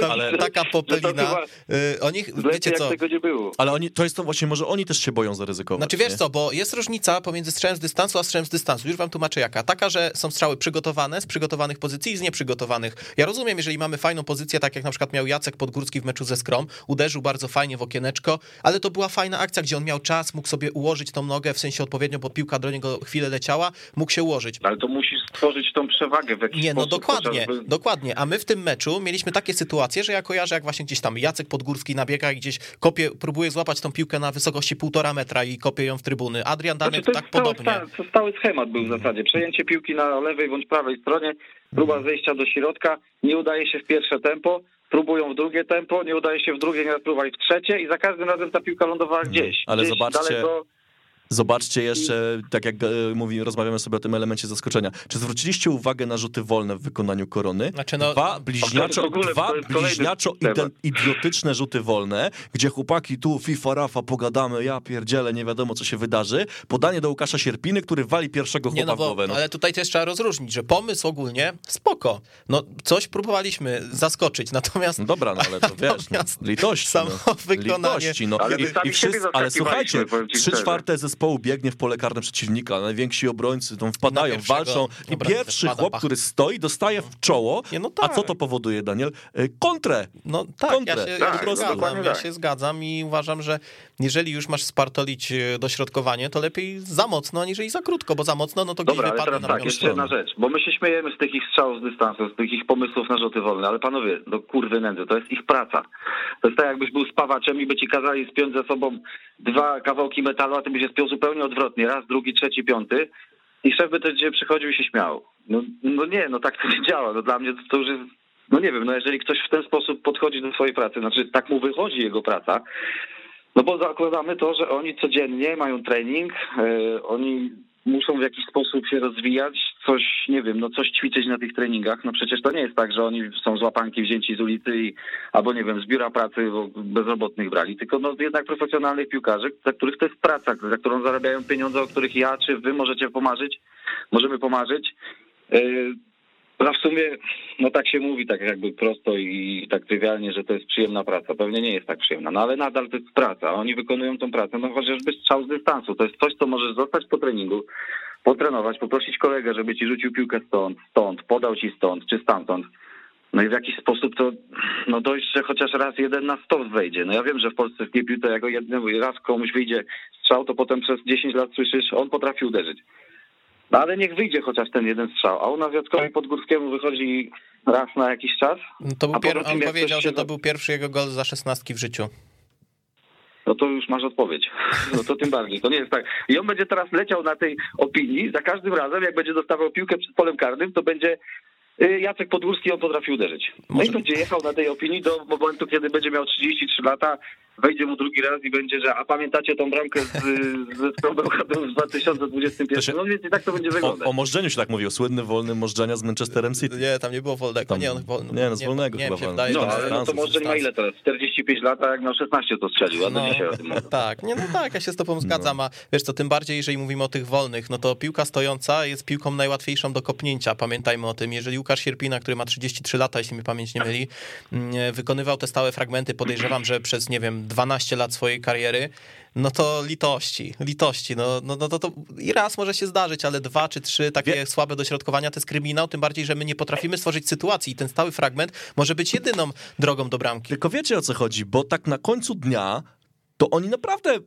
tam ale... taka popelina. No y, oni, wiecie co? Tego nie było. Ale oni, to jest to właśnie, może oni też się boją zaryzykować. Znaczy wiesz nie? co, bo jest różnica pomiędzy strzałem z dystansu, a strzałem z dystansu. Już wam tłumaczę jaka. Taka, że są strzały przygotowane, z przygotowanych pozycji i z nieprzygotowanych. Ja rozumiem, jeżeli mamy fajną pozycję, tak jak na przykład miał Jacek Podgórski w meczu ze Skrom, uderzył bardzo fajnie w okieneczko, ale to była fajna akcja, gdzie on miał czas, mógł sobie ułożyć tą nogę, w sensie odpowiednio, bo piłka do niego chwilę leciała, mógł się ułożyć. Ale to musisz stworzyć tą przewagę w jakiś Nie, no sposób. dokładnie, chociażby- dokładnie. A my w tym meczu mieliśmy takie sytuacje, że ja kojarzę, jak właśnie gdzieś tam Jacek Podgórski nabiega i gdzieś kopie, próbuje złapać tą piłkę na wysokości półtora metra i kopie ją w trybuny. Adrian Danek Znaczy, to tak podobnie. sta- to stały schemat był w zasadzie. Przejęcie piłki na lewej bądź prawej stronie, próba zejścia do środka, nie udaje się w pierwsze tempo, próbują w drugie tempo, nie udaje się w drugie, nie próbowali w trzecie i za każdym razem ta piłka lądowała gdzieś. ale gdzieś zobaczcie, Daleko, Zobaczcie jeszcze, tak jak e, mówi, rozmawiamy sobie o tym elemencie zaskoczenia. Czy zwróciliście uwagę na rzuty wolne w wykonaniu korony? Znaczy, no- dwa bliźniaczo, ogóle dwa bliźniaczo idiotyczne rzuty wolne, gdzie chłopaki tu FIFA, Rafa, pogadamy, ja pierdzielę, nie wiadomo co się wydarzy. Podanie do Łukasza Sierpiny, który wali pierwszego chłopa Nie, no bo, głowę. No. ale tutaj też trzeba rozróżnić, że pomysł ogólnie spoko. No coś próbowaliśmy zaskoczyć, natomiast No dobra, no ale to wiesz, no, litości. samo no. wykonanie- Litości, no. Ale I, i wszyscy, ale słuchajcie, trzy czwarte zespołu biegnie w pole karne przeciwnika, najwięksi obrońcy tam wpadają, pierwszego walczą i pierwszy wpada, chłop, pach. który stoi, dostaje w czoło, Nie, no a tak. co to powoduje, Daniel? Y, Kontrę. No tak, Kontrę. ja się, Tak, ja się no zgadzam, dokładnie ja tak. się zgadzam i uważam, że jeżeli już masz spartolić e, dośrodkowanie, to lepiej za mocno, aniżeli za krótko, bo za mocno, no to gdzieś Dobra, ale wypadnie na tak, jeszcze jedna rzecz, bo my się śmiejemy z tych ich strzałów z dystansu, z tych ich pomysłów na rzuty wolne, ale panowie, do kurwy nędzy, to jest ich praca. To jest tak, jakbyś był spawaczem i by ci kazali spiąć ze sobą dwa kawałki metalu, a ty byś się spiął zupełnie odwrotnie, raz, drugi, trzeci, piąty i szef by to gdzie przychodził i się śmiał. No, no nie, no tak to nie działa, no dla mnie to, to już jest, no nie wiem, no jeżeli ktoś w ten sposób podchodzi do swojej pracy, znaczy tak mu wychodzi jego praca, no bo zakładamy to, że oni codziennie mają trening, e, oni muszą w jakiś sposób się rozwijać, coś, nie wiem, no coś ćwiczyć na tych treningach. No przecież to nie jest tak, że oni są z łapanki wzięci z ulicy i, albo nie wiem, z biura pracy bo bezrobotnych brali, tylko no jednak profesjonalnych piłkarzy, dla których to jest praca, za którą zarabiają pieniądze, o których ja czy wy możecie pomarzyć, możemy pomarzyć. A w sumie, no tak się mówi, tak jakby prosto i tak trywialnie, że to jest przyjemna praca. Pewnie nie jest tak przyjemna, no ale nadal to jest praca. Oni wykonują tą pracę, no chociażby strzał z dystansu. To jest coś, co możesz zostać po treningu, potrenować, poprosić kolegę, żeby ci rzucił piłkę stąd, stąd, podał ci stąd czy stamtąd. No i w jakiś sposób to, no że chociaż raz jeden na sto wejdzie. No ja wiem, że w Polsce w piłce, jak jednym raz komuś wyjdzie strzał, to potem przez 10 lat słyszysz, on potrafi uderzyć. No ale niech wyjdzie chociaż ten jeden strzał. A u nas Jackowi Podgórskiemu wychodzi raz na jakiś czas, No To był pier... On powiedział, że to był pierwszy jego gol za szesnastki w życiu. no to już masz odpowiedź. No to tym bardziej. To nie jest tak. I on będzie teraz leciał na tej opinii. Za każdym razem, jak będzie dostawał piłkę przed polem karnym, to będzie y, Jacek Podgórski, on potrafi uderzyć. No Może- i będzie jechał na tej opinii do momentu, kiedy będzie miał 33 lata, wejdzie mu drugi raz i będzie, że a pamiętacie tą bramkę z, z Bełchatów w 2021? To się- No więc i tak to będzie O, wyglądać. o Możdżeniu się tak mówił, słynny wolny Możdżenia z Manchesterem City. Nie, tam nie było wolnego. Tam- Nie, on nie, no z wolnego nie, chyba się wydaje, No, ale no to nie ma ile teraz? 45 lat, a jak miał 16 to strzelił, a No, dzisiaj o tym mówię. tak, nie, no tak, ja się z tobą zgadzam, a wiesz co, tym bardziej, jeżeli mówimy o tych wolnych, no to piłka stojąca jest piłką najłatwiejszą do kopnięcia, pamiętajmy o tym. Jeżeli Łukasz Sierpina, który ma 33 lata, jeśli mi pamięć nie myli, mm, wykonywał te stałe fragmenty, podejrzewam, że przez, nie wiem, 12 lat swojej kariery, no to litości, litości, no, no, no to, to i raz może się zdarzyć, ale dwa czy trzy takie Wie- słabe dośrodkowania to jest kryminał, tym bardziej, że my nie potrafimy stworzyć sytuacji i ten stały fragment może być jedyną drogą do bramki. Tylko wiecie o co chodzi, bo tak na końcu dnia to oni naprawdę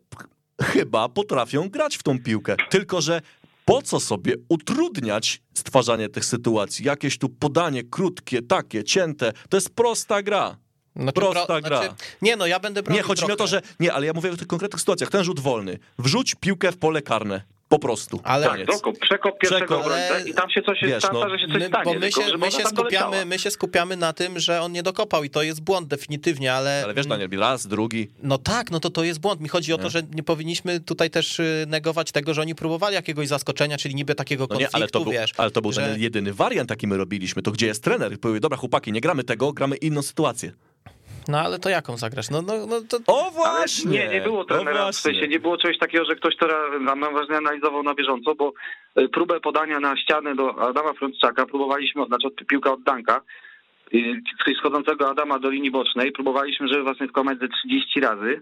chyba potrafią grać w tą piłkę. Tylko, że po co sobie utrudniać stwarzanie tych sytuacji? Jakieś tu podanie krótkie, takie, cięte. To jest prosta gra. Znaczy, Prosta gra. nie no, ja będę bronił Nie, chodzi mi o to, trochę. że... Nie, ale ja mówię o tych konkretnych sytuacjach. Ten rzut wolny. Wrzuć piłkę w pole karne. Po prostu. Ale- Tak, przekop pierwszego Przekop. Ale- i tam się coś Wiesz, jest szansa, no, że się coś My, stanie. bo my się, my, się skupiamy, my się skupiamy na tym, że on nie dokopał i to jest błąd definitywnie, ale... Ale wiesz, Daniel, raz, drugi. No tak, no to to jest błąd. Mi chodzi o to, Nie. że nie powinniśmy tutaj też y, negować tego, że oni próbowali jakiegoś zaskoczenia, czyli niby takiego No nie, konfliktu, ale to był, wiesz. ale to był że- jedyny wariant, jaki my robiliśmy. To gdzie jest trener? Powie, dobra, chłopaki, nie gramy tego, gramy inną sytuację. No ale to jaką zagrasz? No, no, no to... O Ale właśnie! nie, nie było o trenera, w właśnie. sensie nie było czegoś takiego, że ktoś to nam ważnie analizował na bieżąco, bo y, próbę podania na ścianę do Adama Frączczaka próbowaliśmy, znaczy od, piłka od Danka, y, schodzącego Adama do linii bocznej, próbowaliśmy, żeby was nie ze 30 razy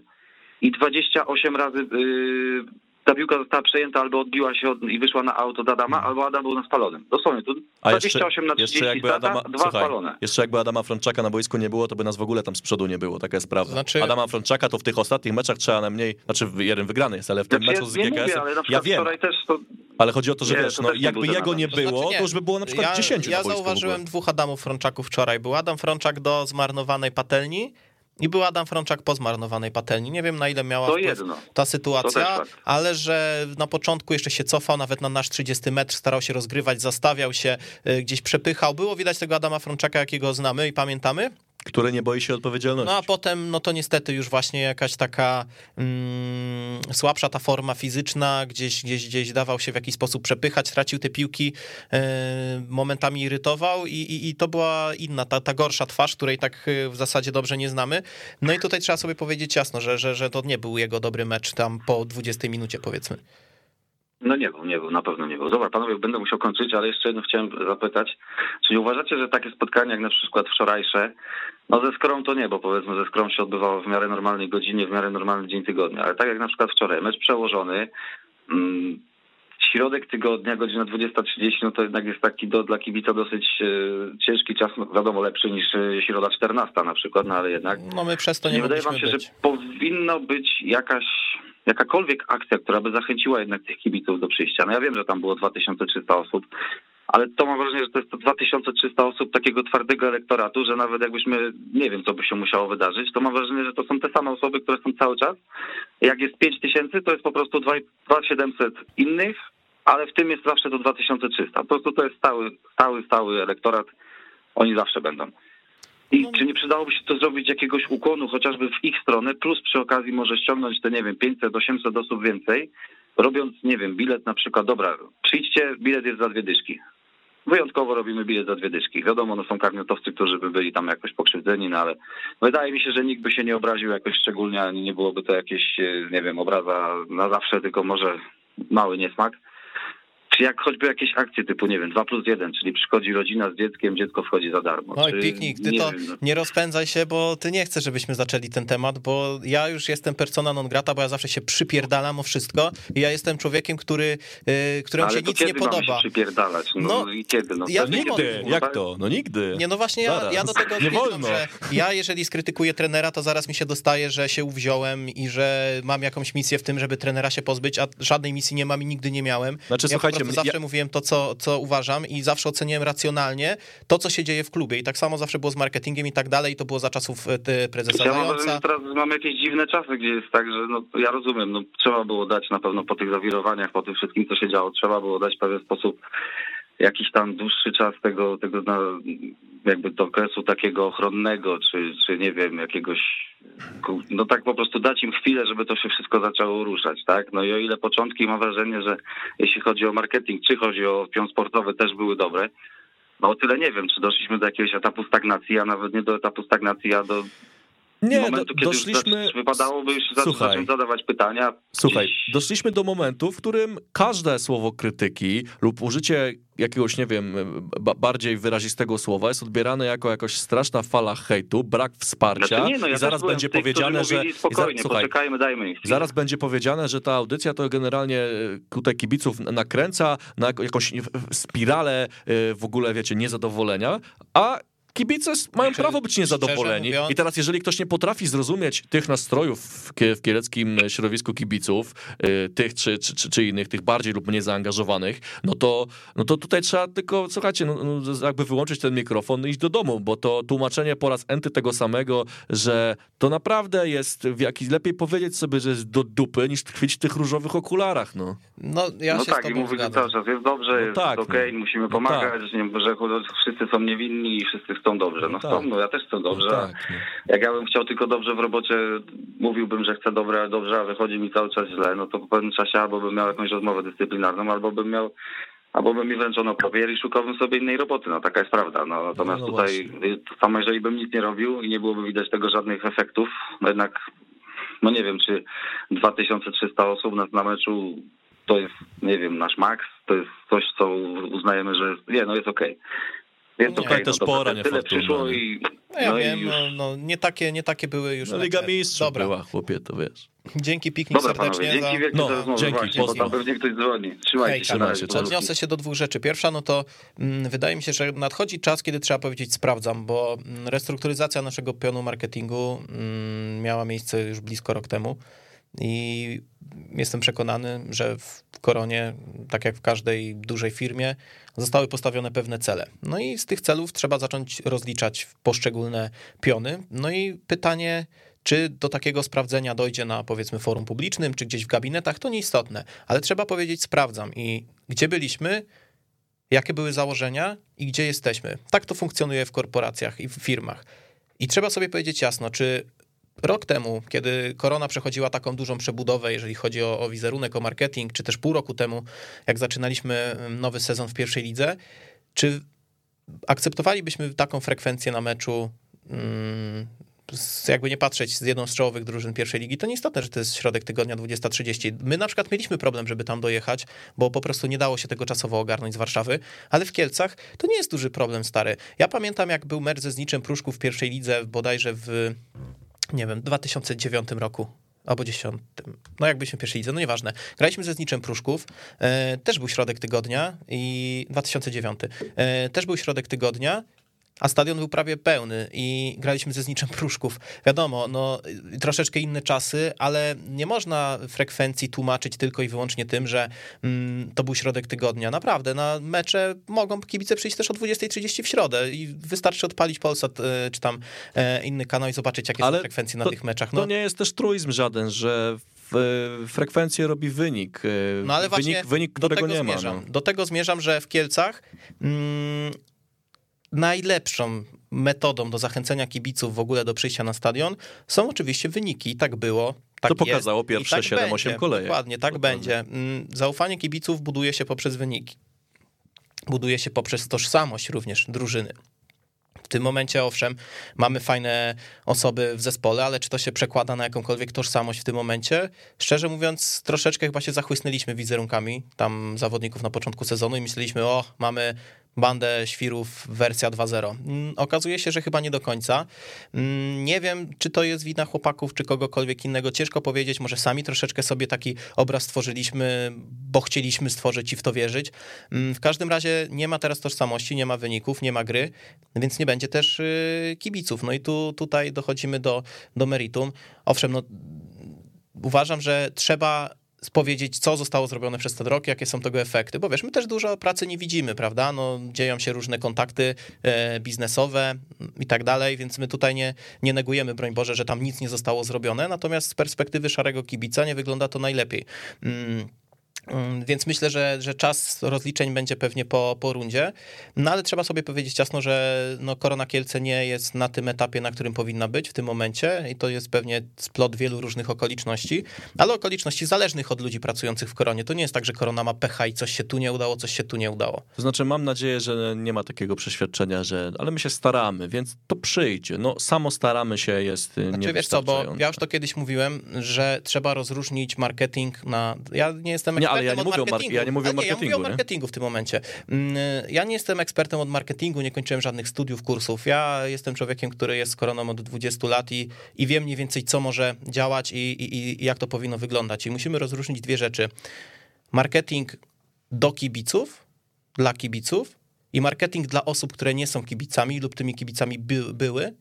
i 28 razy y, ta piłka została przejęta albo odbiła się od, i wyszła na auto od Adama, albo Adam był na spalonym. Dosłownie, tu A 28 na 30 jeszcze jakby Adama, dwa słuchaj, spalone. jeszcze jakby Adama Frączaka na boisku nie było, to by nas w ogóle tam z przodu nie było, taka jest prawda. Znaczy- Adama Frączaka to w tych ostatnich meczach trzeba najmniej, znaczy jeden wygrany jest, ale w tym Znaczy, meczu z GKS, mówię, ale na ja przykład wiem, wczoraj też to... ale chodzi o to, że Nie, wiesz, to no, jakby jego nie Adam. To znaczy było, nie. to już by było na przykład ja, 10 Ja zauważyłem dwóch Adamów Frączaków wczoraj. Był Adam Frączak do zmarnowanej patelni i był Adam Frączak po zmarnowanej patelni. Nie wiem na ile miała ta sytuacja, tak. ale że na początku jeszcze się cofał, nawet na nasz 30 metr starał się rozgrywać, zastawiał się, y, gdzieś przepychał. Było widać tego Adama Frączaka, jakiego znamy i pamiętamy. Który nie boi się odpowiedzialności. No a potem, no to niestety już właśnie jakaś taka mm, słabsza ta forma fizyczna, gdzieś, gdzieś, gdzieś dawał się w jakiś sposób przepychać, stracił te piłki, e, momentami irytował i, i, i to była inna, ta, ta gorsza twarz, której tak e, w zasadzie dobrze nie znamy. No i tutaj trzeba sobie powiedzieć jasno, że, że, że to nie był jego dobry mecz tam po 20 minucie powiedzmy. No nie był, nie był, na pewno nie był. Dobra, panowie, będę musiał kończyć, ale jeszcze jedno chciałem zapytać. Czy nie uważacie, że takie spotkanie jak na przykład wczorajsze, no ze Skrą to nie, bo powiedzmy ze Skrą się odbywało w miarę normalnej godzinie, w miarę normalny dzień tygodnia, ale tak jak na przykład wczoraj, mecz przełożony, mm, środek tygodnia, godzina 20.30, no to jednak jest taki do, dla kibica dosyć e, ciężki czas, no wiadomo lepszy niż e, środa 14 na przykład, no ale jednak. No my przez to nie, Nie wydaje wam się, być. że powinno być jakaś, jakakolwiek akcja, która by zachęciła jednak tych kibiców do przyjścia? No ja wiem, że tam było 2300 osób, ale to mam wrażenie, że to jest to 2300 osób takiego twardego elektoratu, że nawet jakbyśmy, nie wiem, co by się musiało wydarzyć, to mam wrażenie, że to są te same osoby, które są cały czas. Jak jest 5000, to jest po prostu 2700 innych, ale w tym jest zawsze to 2300. Po prostu to jest stały, stały, stały elektorat. Oni zawsze będą. I No. czy nie przydałoby się to zrobić jakiegoś ukłonu chociażby w ich stronę, plus przy okazji może ściągnąć te, nie wiem, 500, 800 osób więcej, robiąc, nie wiem, bilet na przykład, dobra, przyjdźcie, bilet jest za dwie dyszki. Wyjątkowo robimy bilet za dwie dyszki. Wiadomo, no są karniotowcy, którzy by byli tam jakoś pokrzywdzeni, no ale wydaje mi się, że nikt by się nie obraził jakoś szczególnie, ani nie byłoby to jakieś, e, nie wiem, obraza na zawsze, tylko może mały niesmak. Czy jak choćby jakieś akcje typu, nie wiem, 2 plus 1, czyli przychodzi rodzina z dzieckiem, dziecko wchodzi za darmo. Oj, czy, piknik, ty nie to wiem, no. nie rozpędzaj się, bo ty nie chcesz, żebyśmy zaczęli ten temat, bo ja już jestem persona non grata, bo ja zawsze się przypierdalam o wszystko i ja jestem człowiekiem, który, yy, któremu Ale się to nic kiedy nie podoba. się przypierdalać? No, No, i kiedy? No, ja. Nigdy, jak to? No nigdy. Nie, no właśnie ja, ja do tego Nie wolno. że ja jeżeli skrytykuję trenera, to zaraz mi się dostaje, że się uwziąłem i że mam jakąś misję w tym, żeby trenera się pozbyć, a żadnej misji nie mam i nigdy nie miałem. Znaczy, ja słuchajcie, prostu ja- zawsze mówiłem to co, co uważam i zawsze oceniłem racjonalnie to, co się dzieje w klubie. I tak samo zawsze było z marketingiem i tak dalej, i to było za czasów e, prezesa Ja mam że teraz mamy jakieś dziwne czasy, gdzie jest tak, że no, ja rozumiem, no, trzeba było dać na pewno po tych zawirowaniach, po tym wszystkim, co się działo, trzeba było dać w pewien sposób jakiś tam dłuższy czas tego, tego na, jakby do okresu takiego ochronnego, czy, czy nie wiem, jakiegoś, no tak po prostu dać im chwilę, żeby to się wszystko zaczęło ruszać, tak? No i o ile początki mam wrażenie, że jeśli chodzi o marketing, czy chodzi o pion sportowy, też były dobre, no o tyle nie wiem, czy doszliśmy do jakiegoś etapu stagnacji, a nawet nie do etapu stagnacji, a do Nie, momentu, do, doszliśmy... już wypadałoby już zacząć zadawać pytania. Słuchaj, doszliśmy do momentu, w którym każde słowo krytyki lub użycie jakiegoś, nie wiem, ba- bardziej wyrazistego słowa jest odbierane jako jakaś straszna fala hejtu, brak wsparcia Znaczy nie, no ja i zaraz będzie tych, powiedziane, że... i za- Spokojnie, Słuchaj, poczekajmy, dajmy chwilę. Zaraz będzie powiedziane, że ta audycja to generalnie e, tutaj kibiców nakręca na jak- jakąś spiralę e, w ogóle, wiecie, niezadowolenia, a kibice mają Znaczy, prawo być niezadowoleni. mówiąc- I teraz, jeżeli ktoś nie potrafi zrozumieć tych nastrojów w, kie- w kieleckim środowisku kibiców, e, tych czy, czy, czy, czy innych, tych bardziej lub mniej zaangażowanych, no to, no to tutaj trzeba tylko, słuchajcie, no, no, jakby wyłączyć ten mikrofon i iść do domu, bo to tłumaczenie po raz enty tego samego, że to naprawdę jest w jakiś, lepiej powiedzieć sobie, że jest do dupy, niż tkwić w tych różowych okularach, no. No ja no się z tak, i tobą mówię, że zgadzam. cały czas jest dobrze, No jest tak, okej, no. musimy No pomagać, nie, że wszyscy są niewinni i wszyscy chcą dobrze. No, No chcą, tak. no ja też chcę dobrze. No a tak, no. Jak ja bym chciał tylko dobrze w robocie, mówiłbym, że chcę dobre, ale dobrze, a wychodzi mi cały czas źle, no to po pewnym czasie albo bym miał jakąś rozmowę dyscyplinarną, albo bym miał Albo by mi wręczono papier i szukałbym sobie innej roboty, no taka jest prawda. No, natomiast No, no tutaj, samo jeżeli bym nic nie robił i nie byłoby widać tego żadnych efektów, no jednak, no nie wiem, czy 2300 osób na, na meczu to jest, nie wiem, nasz maks, to jest coś, co uznajemy, że jest, nie, no jest okej. jest Nie. okej. Ale też no, pora dobra, tyle przyszło nie? i... No ja no wiem, już. no, no, nie, takie, nie takie były już No, Liga. Mistrzów Dobra, była, chłopie, to wiesz. dzięki piknik Dobra panowie, serdecznie dzięki za... wielkie No, za rozmowę dzięki, właśnie, bo tam pewnie ktoś dzwoni. Trzymajcie Hejka. się. pozdro. Odniosę się do dwóch rzeczy. Pierwsza, no to mm, wydaje mi się, że nadchodzi czas, kiedy trzeba powiedzieć sprawdzam, bo mm, restrukturyzacja naszego pionu marketingu mm, miała miejsce już blisko rok temu i jestem przekonany, że w Koronie, tak jak w każdej dużej firmie, zostały postawione pewne cele. No i z tych celów trzeba zacząć rozliczać poszczególne piony. No i pytanie, czy do takiego sprawdzenia dojdzie na powiedzmy forum publicznym, czy gdzieś w gabinetach, to nieistotne, ale trzeba powiedzieć sprawdzam i gdzie byliśmy, jakie były założenia i gdzie jesteśmy. Tak to funkcjonuje w korporacjach i w firmach. I trzeba sobie powiedzieć jasno, czy rok temu, kiedy korona przechodziła taką dużą przebudowę, jeżeli chodzi o, o wizerunek, o marketing, czy też pół roku temu, jak zaczynaliśmy mm, nowy sezon w pierwszej lidze, czy akceptowalibyśmy taką frekwencję na meczu, mm, z, jakby nie patrzeć, z jedną z czołowych drużyn pierwszej ligi, to nieistotne, że to jest środek tygodnia 20.30. My na przykład mieliśmy problem, żeby tam dojechać, bo po prostu nie dało się tego czasowo ogarnąć z Warszawy, ale w Kielcach to nie jest duży problem, stary. Ja pamiętam, jak był mecz ze Zniczem Pruszków w pierwszej lidze, bodajże w, nie wiem, 2009 roku albo 10. No jak byliśmy w pierwszej lidze, no nieważne. Graliśmy ze Zniczem Pruszków, e, też był środek tygodnia i 2009. E, też był środek tygodnia, a stadion był prawie pełny i graliśmy ze Zniczem Pruszków. Wiadomo, no troszeczkę inne czasy, ale nie można frekwencji tłumaczyć tylko i wyłącznie tym, że mm, to był środek tygodnia. Naprawdę, na mecze mogą kibice przyjść też o 20.30 w środę i wystarczy odpalić Polsat e, czy tam e, inny kanał i zobaczyć, jakie Ale są frekwencje na to- tych meczach. To No, nie jest też truizm żaden, że w, frekwencję robi wynik. e, No ale właśnie wynik, wynik do którego tego nie ma. zmierzam. No. Do tego zmierzam, że w Kielcach mm, najlepszą metodą do zachęcenia kibiców w ogóle do przyjścia na stadion są oczywiście wyniki. I tak było. Tak To pokazało jest, i pierwsze tak 7-8 będzie. kolejek. Dokładnie, tak Dokładnie. będzie. Mm, Zaufanie kibiców buduje się poprzez wyniki. Buduje się poprzez tożsamość również drużyny. W tym momencie, owszem, mamy fajne osoby w zespole, ale czy to się przekłada na jakąkolwiek tożsamość w tym momencie? Szczerze mówiąc, troszeczkę chyba się zachłysnęliśmy wizerunkami tam zawodników na początku sezonu i myśleliśmy, o, mamy bandę świrów wersja 2.0. Mm, Okazuje się, że chyba nie do końca. Mm, Nie wiem, czy to jest wina chłopaków, czy kogokolwiek innego. Ciężko powiedzieć, może sami troszeczkę sobie taki obraz stworzyliśmy, bo chcieliśmy stworzyć i w to wierzyć. Mm, W każdym razie nie ma teraz tożsamości, nie ma wyników, nie ma gry, więc nie będzie też y, kibiców. No i tu tutaj dochodzimy do, do meritum. Owszem, no uważam, że trzeba powiedzieć, co zostało zrobione przez ten rok, jakie są tego efekty, bo wiesz, my też dużo pracy nie widzimy, prawda, no dzieją się różne kontakty e, biznesowe i tak dalej, więc my tutaj nie, nie negujemy, broń Boże, że tam nic nie zostało zrobione, natomiast z perspektywy szarego kibica nie wygląda to najlepiej. Mm. Mm, Więc myślę, że, że czas rozliczeń będzie pewnie po, po rundzie. No ale trzeba sobie powiedzieć jasno, że no, Korona Kielce nie jest na tym etapie, na którym powinna być w tym momencie i to jest pewnie splot wielu różnych okoliczności, ale okoliczności zależnych od ludzi pracujących w Koronie. To nie jest tak, że Korona ma pecha i coś się tu nie udało, coś się tu nie udało. To znaczy, mam nadzieję, że nie ma takiego przeświadczenia, że ale my się staramy, więc to przyjdzie. No, samo staramy się jest y, Znaczy, wiesz co, bo ja już to kiedyś mówiłem, że trzeba rozróżnić marketing na... Ja nie jestem Nie, ale ja nie mówię mar- marketingu. ja nie mówię o Ale Ja mówię o marketingu, nie? marketingu w tym momencie. Mm, Ja nie jestem ekspertem od marketingu, nie kończyłem żadnych studiów, kursów. Ja jestem człowiekiem, który jest z koroną od 20 lat i, i wiem mniej więcej, co może działać i, i, i jak to powinno wyglądać. I musimy rozróżnić dwie rzeczy. Marketing do kibiców, dla kibiców i marketing dla osób, które nie są kibicami lub tymi kibicami by, były,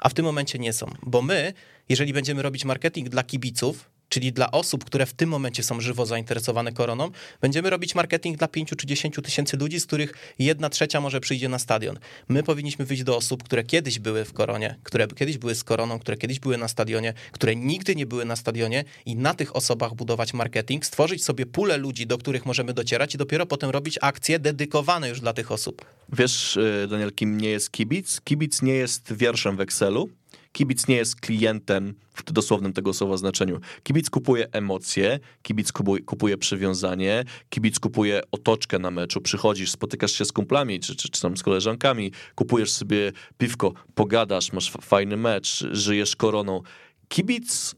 a w tym momencie nie są. Bo my, jeżeli będziemy robić marketing dla kibiców, czyli dla osób, które w tym momencie są żywo zainteresowane koroną, będziemy robić marketing dla 5 czy 10 tysięcy ludzi, z których jedna trzecia może przyjdzie na stadion. My powinniśmy wyjść do osób, które kiedyś były w koronie, które kiedyś były z koroną, które kiedyś były na stadionie, które nigdy nie były na stadionie i na tych osobach budować marketing, stworzyć sobie pulę ludzi, do których możemy docierać i dopiero potem robić akcje dedykowane już dla tych osób. Wiesz, y, Daniel, kim nie jest kibic? Kibic nie jest wierszem w Excelu. Kibic nie jest klientem w dosłownym tego słowa znaczeniu. Kibic kupuje emocje, kibic kupuje, przywiązanie, kibic kupuje otoczkę na meczu. Przychodzisz, spotykasz się z kumplami czy, czy, czy tam z koleżankami, kupujesz sobie piwko, pogadasz, masz fa- fajny mecz, żyjesz koroną. Kibic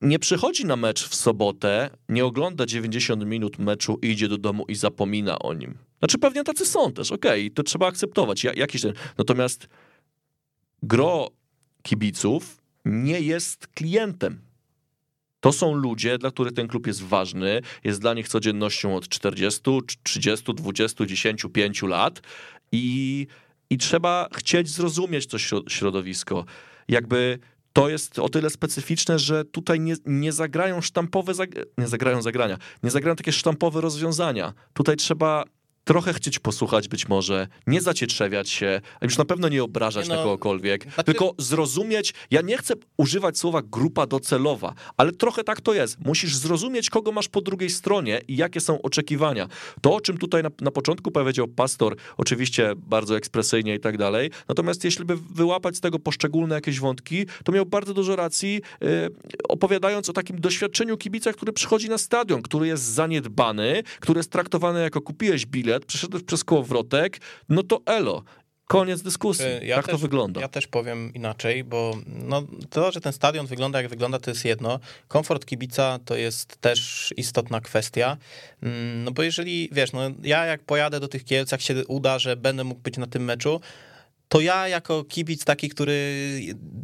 nie przychodzi na mecz w sobotę, nie ogląda 90 minut meczu, idzie do domu i zapomina o nim. Znaczy pewnie tacy są też, okej, okay, to trzeba akceptować. Ja, jakiś ten... Natomiast gro kibiców nie jest klientem. To są ludzie, dla których ten klub jest ważny, jest dla nich codziennością od 40, 30, 20, 10, 5 lat i, i trzeba chcieć zrozumieć to środowisko. Jakby to jest o tyle specyficzne, że tutaj nie, nie zagrają sztampowe, nie zagrają zagrania, nie zagrają takie sztampowe rozwiązania. Tutaj trzeba trochę chcieć posłuchać być może, nie zacietrzewiać się, a już na pewno nie obrażać no, na kogokolwiek, znaczy... tylko zrozumieć, ja nie chcę używać słowa grupa docelowa, ale trochę tak to jest. Musisz zrozumieć, kogo masz po drugiej stronie i jakie są oczekiwania. To, o czym tutaj na, na początku powiedział pastor, oczywiście bardzo ekspresyjnie i tak dalej, natomiast jeśli by wyłapać z tego poszczególne jakieś wątki, to miał bardzo dużo racji, yy, opowiadając o takim doświadczeniu kibica, który przychodzi na stadion, który jest zaniedbany, który jest traktowany jako kupiłeś bilet, bilet, przeszedłeś przez kołowrotek, no to elo. Koniec dyskusji. Y, ja tak też, to wygląda. Ja też powiem inaczej, bo no, to, że ten stadion wygląda jak wygląda, to jest jedno. Komfort kibica to jest też istotna kwestia. Mm, no bo jeżeli, wiesz, no ja jak pojadę do tych Kielc, jak się uda, że będę mógł być na tym meczu, to ja jako kibic taki, który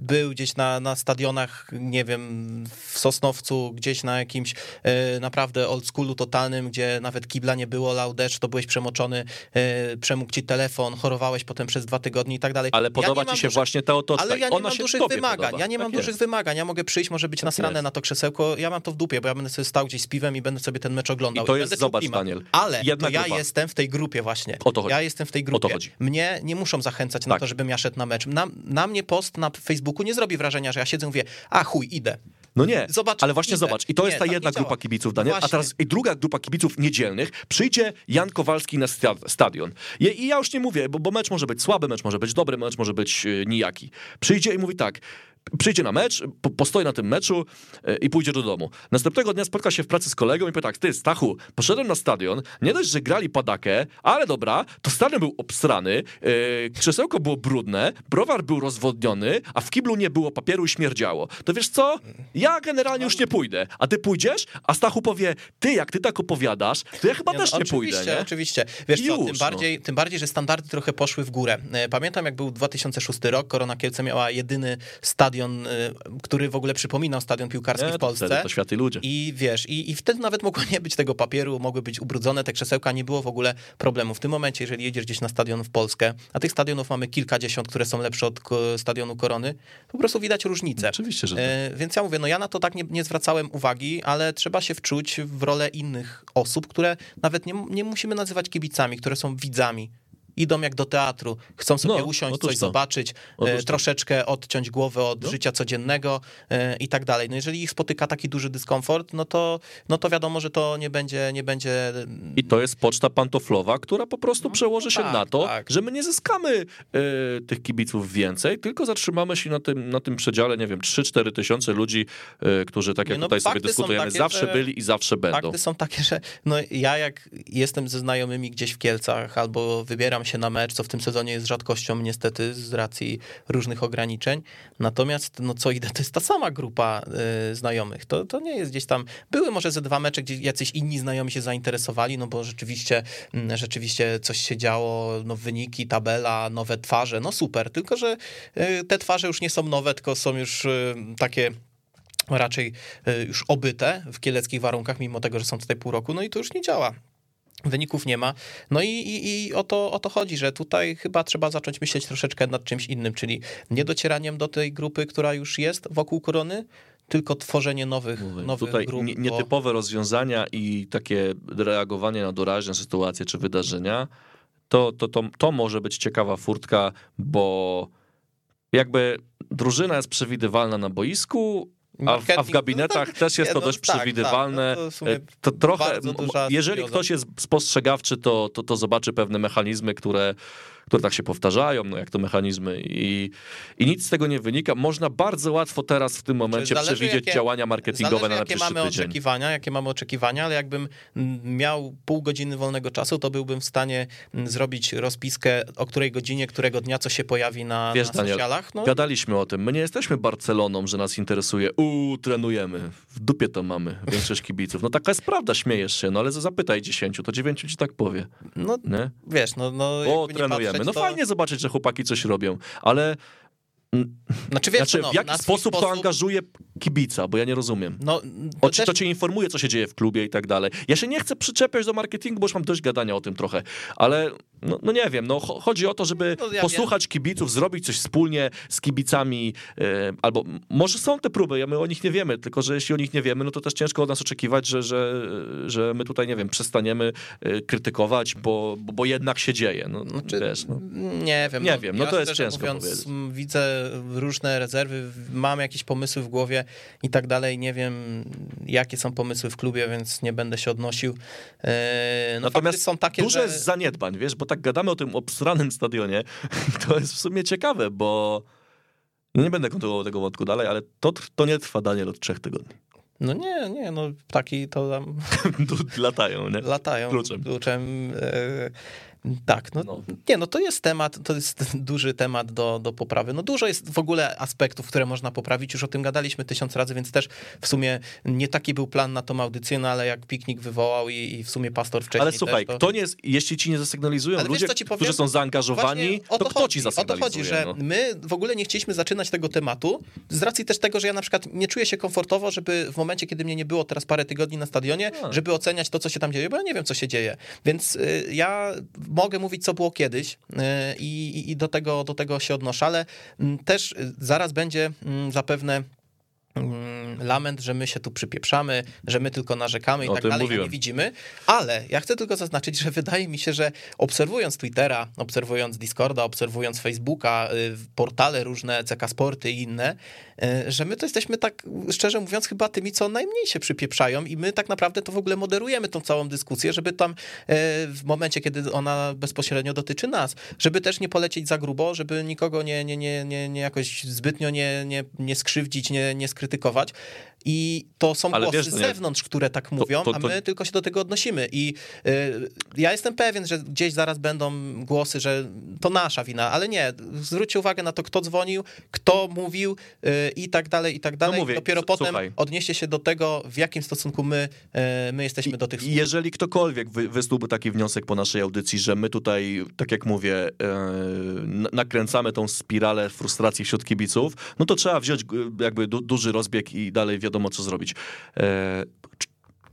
był gdzieś na, na stadionach, nie wiem, w Sosnowcu, gdzieś na jakimś e, naprawdę old schoolu totalnym, gdzie nawet kibla nie było, laudecz, to byłeś przemoczony, e, przemógł ci telefon, chorowałeś potem przez dwa tygodnie i tak dalej. Ale podoba ja ci się właśnie ta oto Ale ja nie Ona mam dużych wymagań, podoba. ja nie mam tak dużych jest. wymagań, ja mogę przyjść, może być tak nasrane na to krzesełko, ja mam to w dupie, bo ja będę sobie stał gdzieś z piwem i będę sobie ten mecz oglądał. I to jest, zobacz Daniel, Ale to ja jestem w tej grupie właśnie. O to chodzi. Ja jestem w tej grupie. Mnie nie muszą zachęcać na tak. to, żebym ja szedł na mecz. Na, na mnie post na Facebooku nie zrobi wrażenia, że ja siedzę i mówię, a chuj, idę. No nie, zobacz, ale właśnie idę. zobacz. I to nie, jest ta jedna grupa kibiców, Daniel. Właśnie. A teraz i druga grupa kibiców niedzielnych. Przyjdzie Jan Kowalski na stadion. I ja już nie mówię, bo, bo mecz może być słaby, mecz może być dobry, mecz może być e, nijaki. Przyjdzie i mówi tak, przyjdzie na mecz, po, postoi na tym meczu e, i pójdzie do domu. Następnego dnia spotka się w pracy z kolegą i powie tak, ty Stachu, poszedłem na stadion, nie dość, że grali padakę, ale dobra, to stadion był obstrany, yy, krzesełko było brudne, browar był rozwodniony, a w kiblu nie było papieru i śmierdziało. To wiesz co? Ja generalnie już nie pójdę. A ty pójdziesz? A Stachu powie, ty jak ty tak opowiadasz, to ja chyba nie, też no, nie pójdę. Nie? Oczywiście, Wiesz co, tym, no. bardziej, tym bardziej, że standardy trochę poszły w górę. E, pamiętam jak był 2006 rok, Korona Kielce miała jedyny stadion stadion, y, który w ogóle przypominał stadion piłkarski nie, w Polsce. To, to światy ludzie. I wiesz, i, i wtedy nawet mogło nie być tego papieru, mogły być ubrudzone te krzesełka, nie było w ogóle problemu. W tym momencie, jeżeli jedziesz gdzieś na stadion w Polskę, a tych stadionów mamy kilkadziesiąt, które są lepsze od stadionu Korony, po prostu widać różnicę. Oczywiście, że tak. E, więc ja mówię, no ja na to tak nie, nie zwracałem uwagi, ale trzeba się wczuć w rolę innych osób, które nawet nie, nie musimy nazywać kibicami, które są widzami idą jak do teatru, chcą sobie no, usiąść, coś to. zobaczyć, e, troszeczkę odciąć głowę od no. życia codziennego e, i tak dalej. No jeżeli ich spotyka taki duży dyskomfort, no to, no to wiadomo, że to nie będzie, nie będzie... I to jest poczta pantoflowa, która po prostu no, przełoży się tak, na to, tak. że my nie zyskamy y, tych kibiców więcej, tylko zatrzymamy się na tym, na tym przedziale, nie wiem, 3-4 tysiące ludzi, y, którzy tak jak no, tutaj sobie dyskutujemy, takie, zawsze byli i zawsze będą. Fakty są takie, że no ja jak jestem ze znajomymi gdzieś w Kielcach albo wybieram się na mecz, co w tym sezonie jest rzadkością niestety z racji różnych ograniczeń. Natomiast no co idę, to jest ta sama grupa y, znajomych. To, to nie jest gdzieś tam, były może ze dwa mecze, gdzie jacyś inni znajomi się zainteresowali, no bo rzeczywiście, y, rzeczywiście coś się działo, no wyniki, tabela, nowe twarze, no super, tylko że y, te twarze już nie są nowe, tylko są już y, takie raczej y, już obyte w kieleckich warunkach, mimo tego, że są tutaj pół roku, no i to już nie działa. Wyników nie ma. No i, i, i, o, to, o to chodzi, że tutaj chyba trzeba zacząć myśleć troszeczkę nad czymś innym, czyli nie docieraniem do tej grupy, która już jest wokół korony, tylko tworzenie nowych, Mówię, nowych tutaj grup. Nietypowe bo... rozwiązania i takie reagowanie na doraźne sytuacje czy wydarzenia, to, to, to, to może być ciekawa furtka, bo jakby drużyna jest przewidywalna na boisku, a w, a w, gabinetach no tak, też jest to no, dość tak, przewidywalne. Tak, no to, to, trochę, jeżeli ktoś jest spostrzegawczy, to, to, to zobaczy pewne mechanizmy, które które tak się powtarzają, no jak to mechanizmy i, i nic z tego nie wynika. Można bardzo łatwo teraz w tym momencie zależy, przewidzieć jakie, działania marketingowe na jakie mamy tydzień. oczekiwania, jakie mamy oczekiwania, ale jakbym miał pół godziny wolnego czasu, to byłbym w stanie zrobić rozpiskę, o której godzinie, którego dnia, co się pojawi na, Wiesz, na socialach. No. Gadaliśmy o tym. My nie jesteśmy Barceloną, że nas interesuje, uuu, trenujemy, w dupie to mamy, większość kibiców. No taka jest prawda, śmiejesz się, no ale zapytaj dziesięciu, to dziewięciu ci tak powie, No nie? wiesz, no, no O, trenujemy. No fajnie zobaczyć, że chłopaki coś robią, ale Znaczy, wiesz, znaczy, no, w jaki swój sposób, to angażuje kibica, bo ja nie rozumiem. No, to też- to cię informuje, co się dzieje w klubie i tak dalej. Ja się nie chcę przyczepiać do marketingu, bo już mam dość gadania o tym trochę, ale no, no nie wiem, no cho- chodzi o to, żeby No ja posłuchać kibiców, zrobić coś wspólnie z kibicami, e, albo może są te próby, ja my o nich nie wiemy, tylko że jeśli o nich nie wiemy, no to też ciężko od nas oczekiwać, że, że, że my tutaj, nie wiem, przestaniemy e, krytykować, bo, bo, jednak się dzieje. No, Znaczy, wiesz, no. Nie wiem. Nie wiem, no to jest ciężko mówiąc, powiedzieć. Widzę różne rezerwy, mam jakieś pomysły w głowie i tak dalej. Nie wiem, jakie są pomysły w klubie, więc nie będę się odnosił. E, No, Natomiast są takie, dużo że... zaniedbań, wiesz, bo tak gadamy o tym obsranym stadionie, to jest w sumie ciekawe, bo nie będę kontynuował tego wątku dalej, ale to, to nie trwa, Daniel, od trzech tygodni. No nie, nie, no ptaki to tam latają, nie? latają Kluczem. kluczem e, tak, no, No. nie, no to jest temat, to jest duży temat do, do poprawy. No dużo jest w ogóle aspektów, które można poprawić, już o tym gadaliśmy tysiąc razy, więc też w sumie nie taki był plan na tą audycję, no ale jak piknik wywołał i, i w sumie pastor wcześniej Ale słuchaj, też, to... kto nie, jeśli ci nie zasygnalizują Ale wiesz, ludzie, powiem? którzy są zaangażowani, to, to kto chodzi, ci O to zasygnalizuje? chodzi, że no? my w ogóle nie chcieliśmy zaczynać tego tematu z racji też tego, że ja na przykład nie czuję się komfortowo, żeby w momencie, kiedy mnie nie było teraz parę tygodni na stadionie, A. żeby oceniać to, co się tam dzieje, bo ja nie wiem, co się dzieje. Więc y, ja mogę mówić, co było kiedyś y, i, i do, tego, do tego się odnoszę, ale też y, zaraz będzie zapewne lament, że my się tu przypieprzamy, że my tylko narzekamy i O tak dalej, mówiłem. nie widzimy, ale ja chcę tylko zaznaczyć, że wydaje mi się, że obserwując Twittera, obserwując Discorda, obserwując Facebooka, y, portale różne, CK Sporty i inne, y, że my to jesteśmy tak, szczerze mówiąc, chyba tymi, co najmniej się przypieprzają i my tak naprawdę to w ogóle moderujemy tą całą dyskusję, żeby tam y, w momencie, kiedy ona bezpośrednio dotyczy nas, żeby też nie polecieć za grubo, żeby nikogo nie, nie, nie, nie, nie jakoś zbytnio nie, nie, nie skrzywdzić, nie, nie skrytykować krytykować. I to są Ale głosy wiesz, z to nie- zewnątrz, które tak mówią, to- a to- my tylko się do tego odnosimy. I y, ja jestem pewien, że gdzieś zaraz będą głosy, że to nasza wina, ale nie. Zwróćcie uwagę na to, kto dzwonił, kto mówił y, i tak dalej, i tak dalej. mówię, Dopiero potem słuchaj. odnieście się do tego, w jakim stosunku my, y, my jesteśmy do tych I jeżeli ktokolwiek wy, wysnułby taki wniosek po naszej audycji, że my tutaj, tak jak mówię, nakręcamy tą spiralę frustracji wśród kibiców, no to trzeba wziąć jakby du, duży rozbieg i dalej wiadomo, co zrobić. E,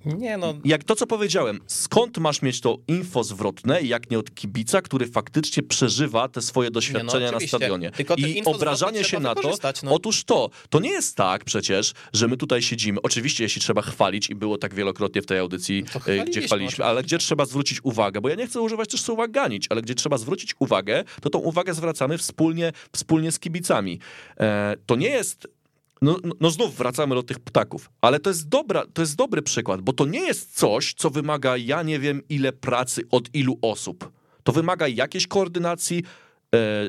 Nie no, jak to, co powiedziałem, skąd masz mieć to info zwrotne, jak nie od kibica, który faktycznie przeżywa te swoje doświadczenia na oczywiście. stadionie. I obrażanie się na to, no. otóż to, to nie jest tak przecież, że my tutaj siedzimy, oczywiście jeśli trzeba chwalić i było tak wielokrotnie w tej audycji, To e, chwaliliśmy gdzie chwaliliśmy, ale gdzie trzeba zwrócić uwagę, bo ja nie chcę używać też słowa ganić, ale gdzie trzeba zwrócić uwagę, to tą uwagę zwracamy wspólnie, wspólnie z kibicami. E, to nie jest no, no- no znów wracamy do tych ptaków, ale to jest, dobra, to jest dobry przykład, bo to nie jest coś, co wymaga ja nie wiem ile pracy od ilu osób. To wymaga jakiejś koordynacji,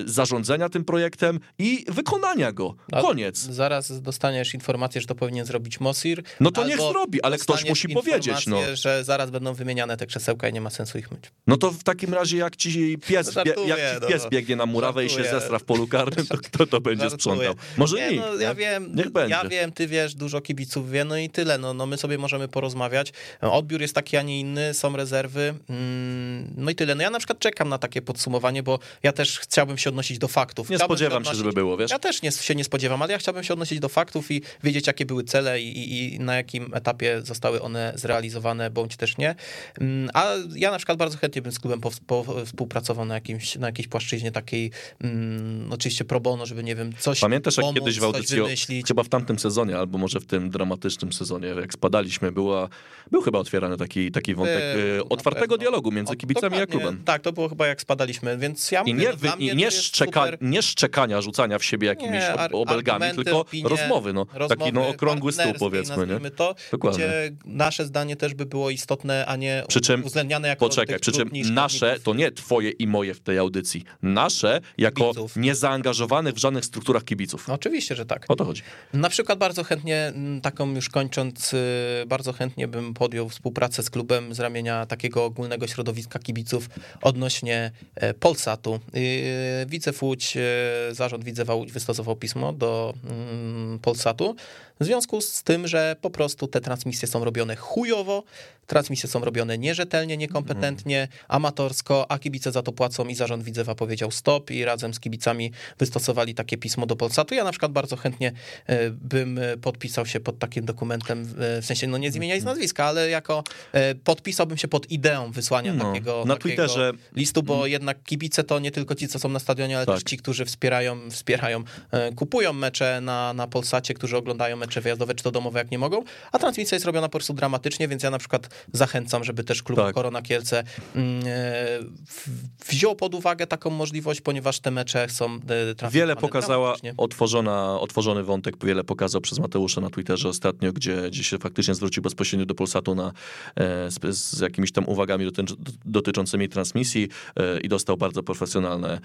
zarządzania tym projektem i wykonania go. A Koniec. zaraz dostaniesz informację, że to powinien zrobić Mosir. No to niech zrobi, ale ktoś musi powiedzieć. No. że zaraz będą wymieniane te krzesełka i nie ma sensu ich myć. no to w takim razie jak ci pies, Żartuję, jak ci no. pies biegnie na murawę i się Żartuję. zestra w polu karnym, to kto to będzie Żartuję. sprzątał? Może nie, nikt. no, ja nie? wiem, Niech będzie. ja wiem, ty wiesz, dużo kibiców wie, no i tyle. No, no my sobie możemy porozmawiać. Odbiór jest taki, a nie inny, są rezerwy. Mm, No i tyle. No ja na przykład czekam na takie podsumowanie, bo ja też chciałbym się odnosić do faktów. Nie Chciałbym spodziewam się, odnosić- żeby było, wiesz? Ja też nie, się nie spodziewam, ale ja chciałbym się odnosić do faktów i wiedzieć, jakie były cele i, i, i na jakim etapie zostały one zrealizowane, bądź też nie. Mm, A ja na przykład bardzo chętnie bym z klubem po, po, współpracował na, jakimś, na jakiejś płaszczyźnie takiej, mm, oczywiście pro bono, żeby, nie wiem, coś Pamiętasz, jak pomóc, kiedyś w audycji, o- chyba w tamtym sezonie, albo może w tym dramatycznym sezonie, jak spadaliśmy, była, był chyba otwierany taki, taki wątek Był, e, otwartego dialogu między kibicami a klubem. Tak, to było chyba jak spadaliśmy, więc ja I mówię, nie, no, wy, nie, jest szczeka, super. nie szczekania, rzucania w siebie jakimiś Nie, ar- obelgami, tylko opinie, rozmowy, no. taki no, rozmowy okrągły stół powiedzmy, nie? To, Dokładnie. gdzie nasze zdanie też by było istotne, a nie Przy czym- uwzględniane jako Poczekaj, przy czym nasze to nie twoje i moje w tej audycji. Nasze jako Kibiców. niezaangażowanych w żadnych strukturach kibiców. No, oczywiście, że tak. O to chodzi. Na przykład bardzo chętnie, taką już kończąc, y, bardzo chętnie bym podjął współpracę z klubem z ramienia takiego ogólnego środowiska kibiców odnośnie e, Polsatu. Widzew Łódź, zarząd Widzewa Łódź wystosował pismo do mm, Polsatu w związku z tym, że po prostu te transmisje są robione chujowo, transmisje są robione nierzetelnie, niekompetentnie, amatorsko, a kibice za to płacą i zarząd Widzewa powiedział stop i razem z kibicami wystosowali takie pismo do Polsatu. Ja na przykład bardzo chętnie e, bym podpisał się pod takim dokumentem, e, w sensie no nie z imienia i z nazwiska, ale jako e, podpisałbym się pod ideą wysłania no, takiego, na takiego Twitterze listu, bo hmm. jednak kibice to nie tylko ci, co są na stadionie, ale tak. też ci, którzy wspierają, wspierają, kupują mecze na, na Polsacie, którzy oglądają mecze wyjazdowe czy to domowe, jak nie mogą, a transmisja jest robiona po prostu dramatycznie, więc ja na przykład zachęcam, żeby też klub tak. Korona Kielce mm, e, wziął pod uwagę taką możliwość, ponieważ te mecze są e, Wiele pokazała otworzona, otworzony wątek, wiele pokazał przez Mateusza na Twitterze ostatnio, gdzie, gdzie się faktycznie zwrócił bezpośrednio do Polsatu na, e, z, z jakimiś tam uwagami dotyczącymi transmisji i dostał bardzo profesjonalne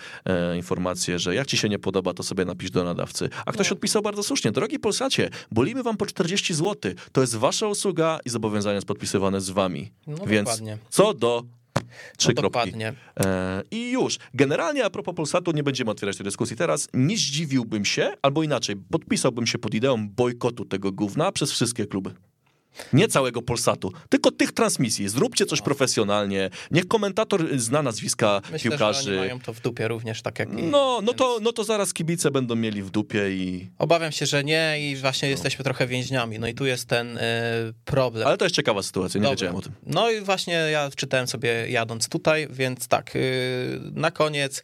informacje, że jak ci się nie podoba, to sobie napisz do nadawcy. A ktoś no. odpisał bardzo słusznie, drogi Polsacie, bolimy wam po 40 zł, to jest wasza usługa i zobowiązania podpisywane z wami. No Więc dokładnie. co do Trzy no kropki. E, I już. Generalnie a propos Polsatu, nie będziemy otwierać tej dyskusji teraz. Nie zdziwiłbym się, albo inaczej, podpisałbym się pod ideą bojkotu tego gówna przez wszystkie kluby. Nie całego Polsatu, tylko tych transmisji. Zróbcie coś profesjonalnie. Niech komentator zna nazwiska Myślę, piłkarzy. Że oni mają to w dupie również, tak jak. No, no, to, no to zaraz kibice będą mieli w dupie i. Obawiam się, że nie i właśnie no. jesteśmy trochę więźniami. No i tu jest ten y, problem. Ale to jest ciekawa sytuacja, nie Dobra. wiedziałem o tym. No i właśnie ja czytałem sobie jadąc tutaj, więc tak, y, na koniec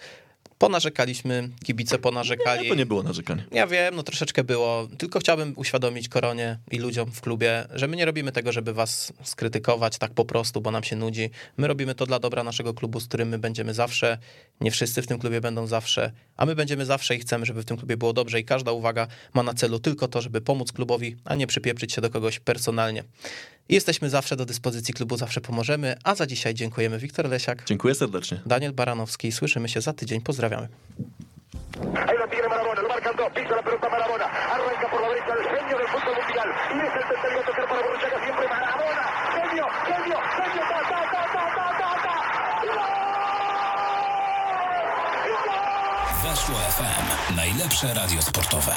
Ponarzekaliśmy, kibice ponarzekali. Nie, to nie było narzekanie. Ja wiem, no troszeczkę było. Tylko chciałbym uświadomić Koronie i ludziom w klubie, że my nie robimy tego, żeby was skrytykować tak po prostu, bo nam się nudzi. My robimy to dla dobra naszego klubu, z którym my będziemy zawsze. Nie wszyscy w tym klubie będą zawsze, a my będziemy zawsze i chcemy, żeby w tym klubie było dobrze i każda uwaga ma na celu tylko to, żeby pomóc klubowi, a nie przypieprzyć się do kogoś personalnie. Jesteśmy zawsze do dyspozycji klubu, zawsze pomożemy, a za dzisiaj dziękujemy. Wiktor Lesiak. Dziękuję serdecznie. Daniel Baranowski. Słyszymy się za tydzień. Pozdrawiamy. Weszło FM. Najlepsze radio sportowe.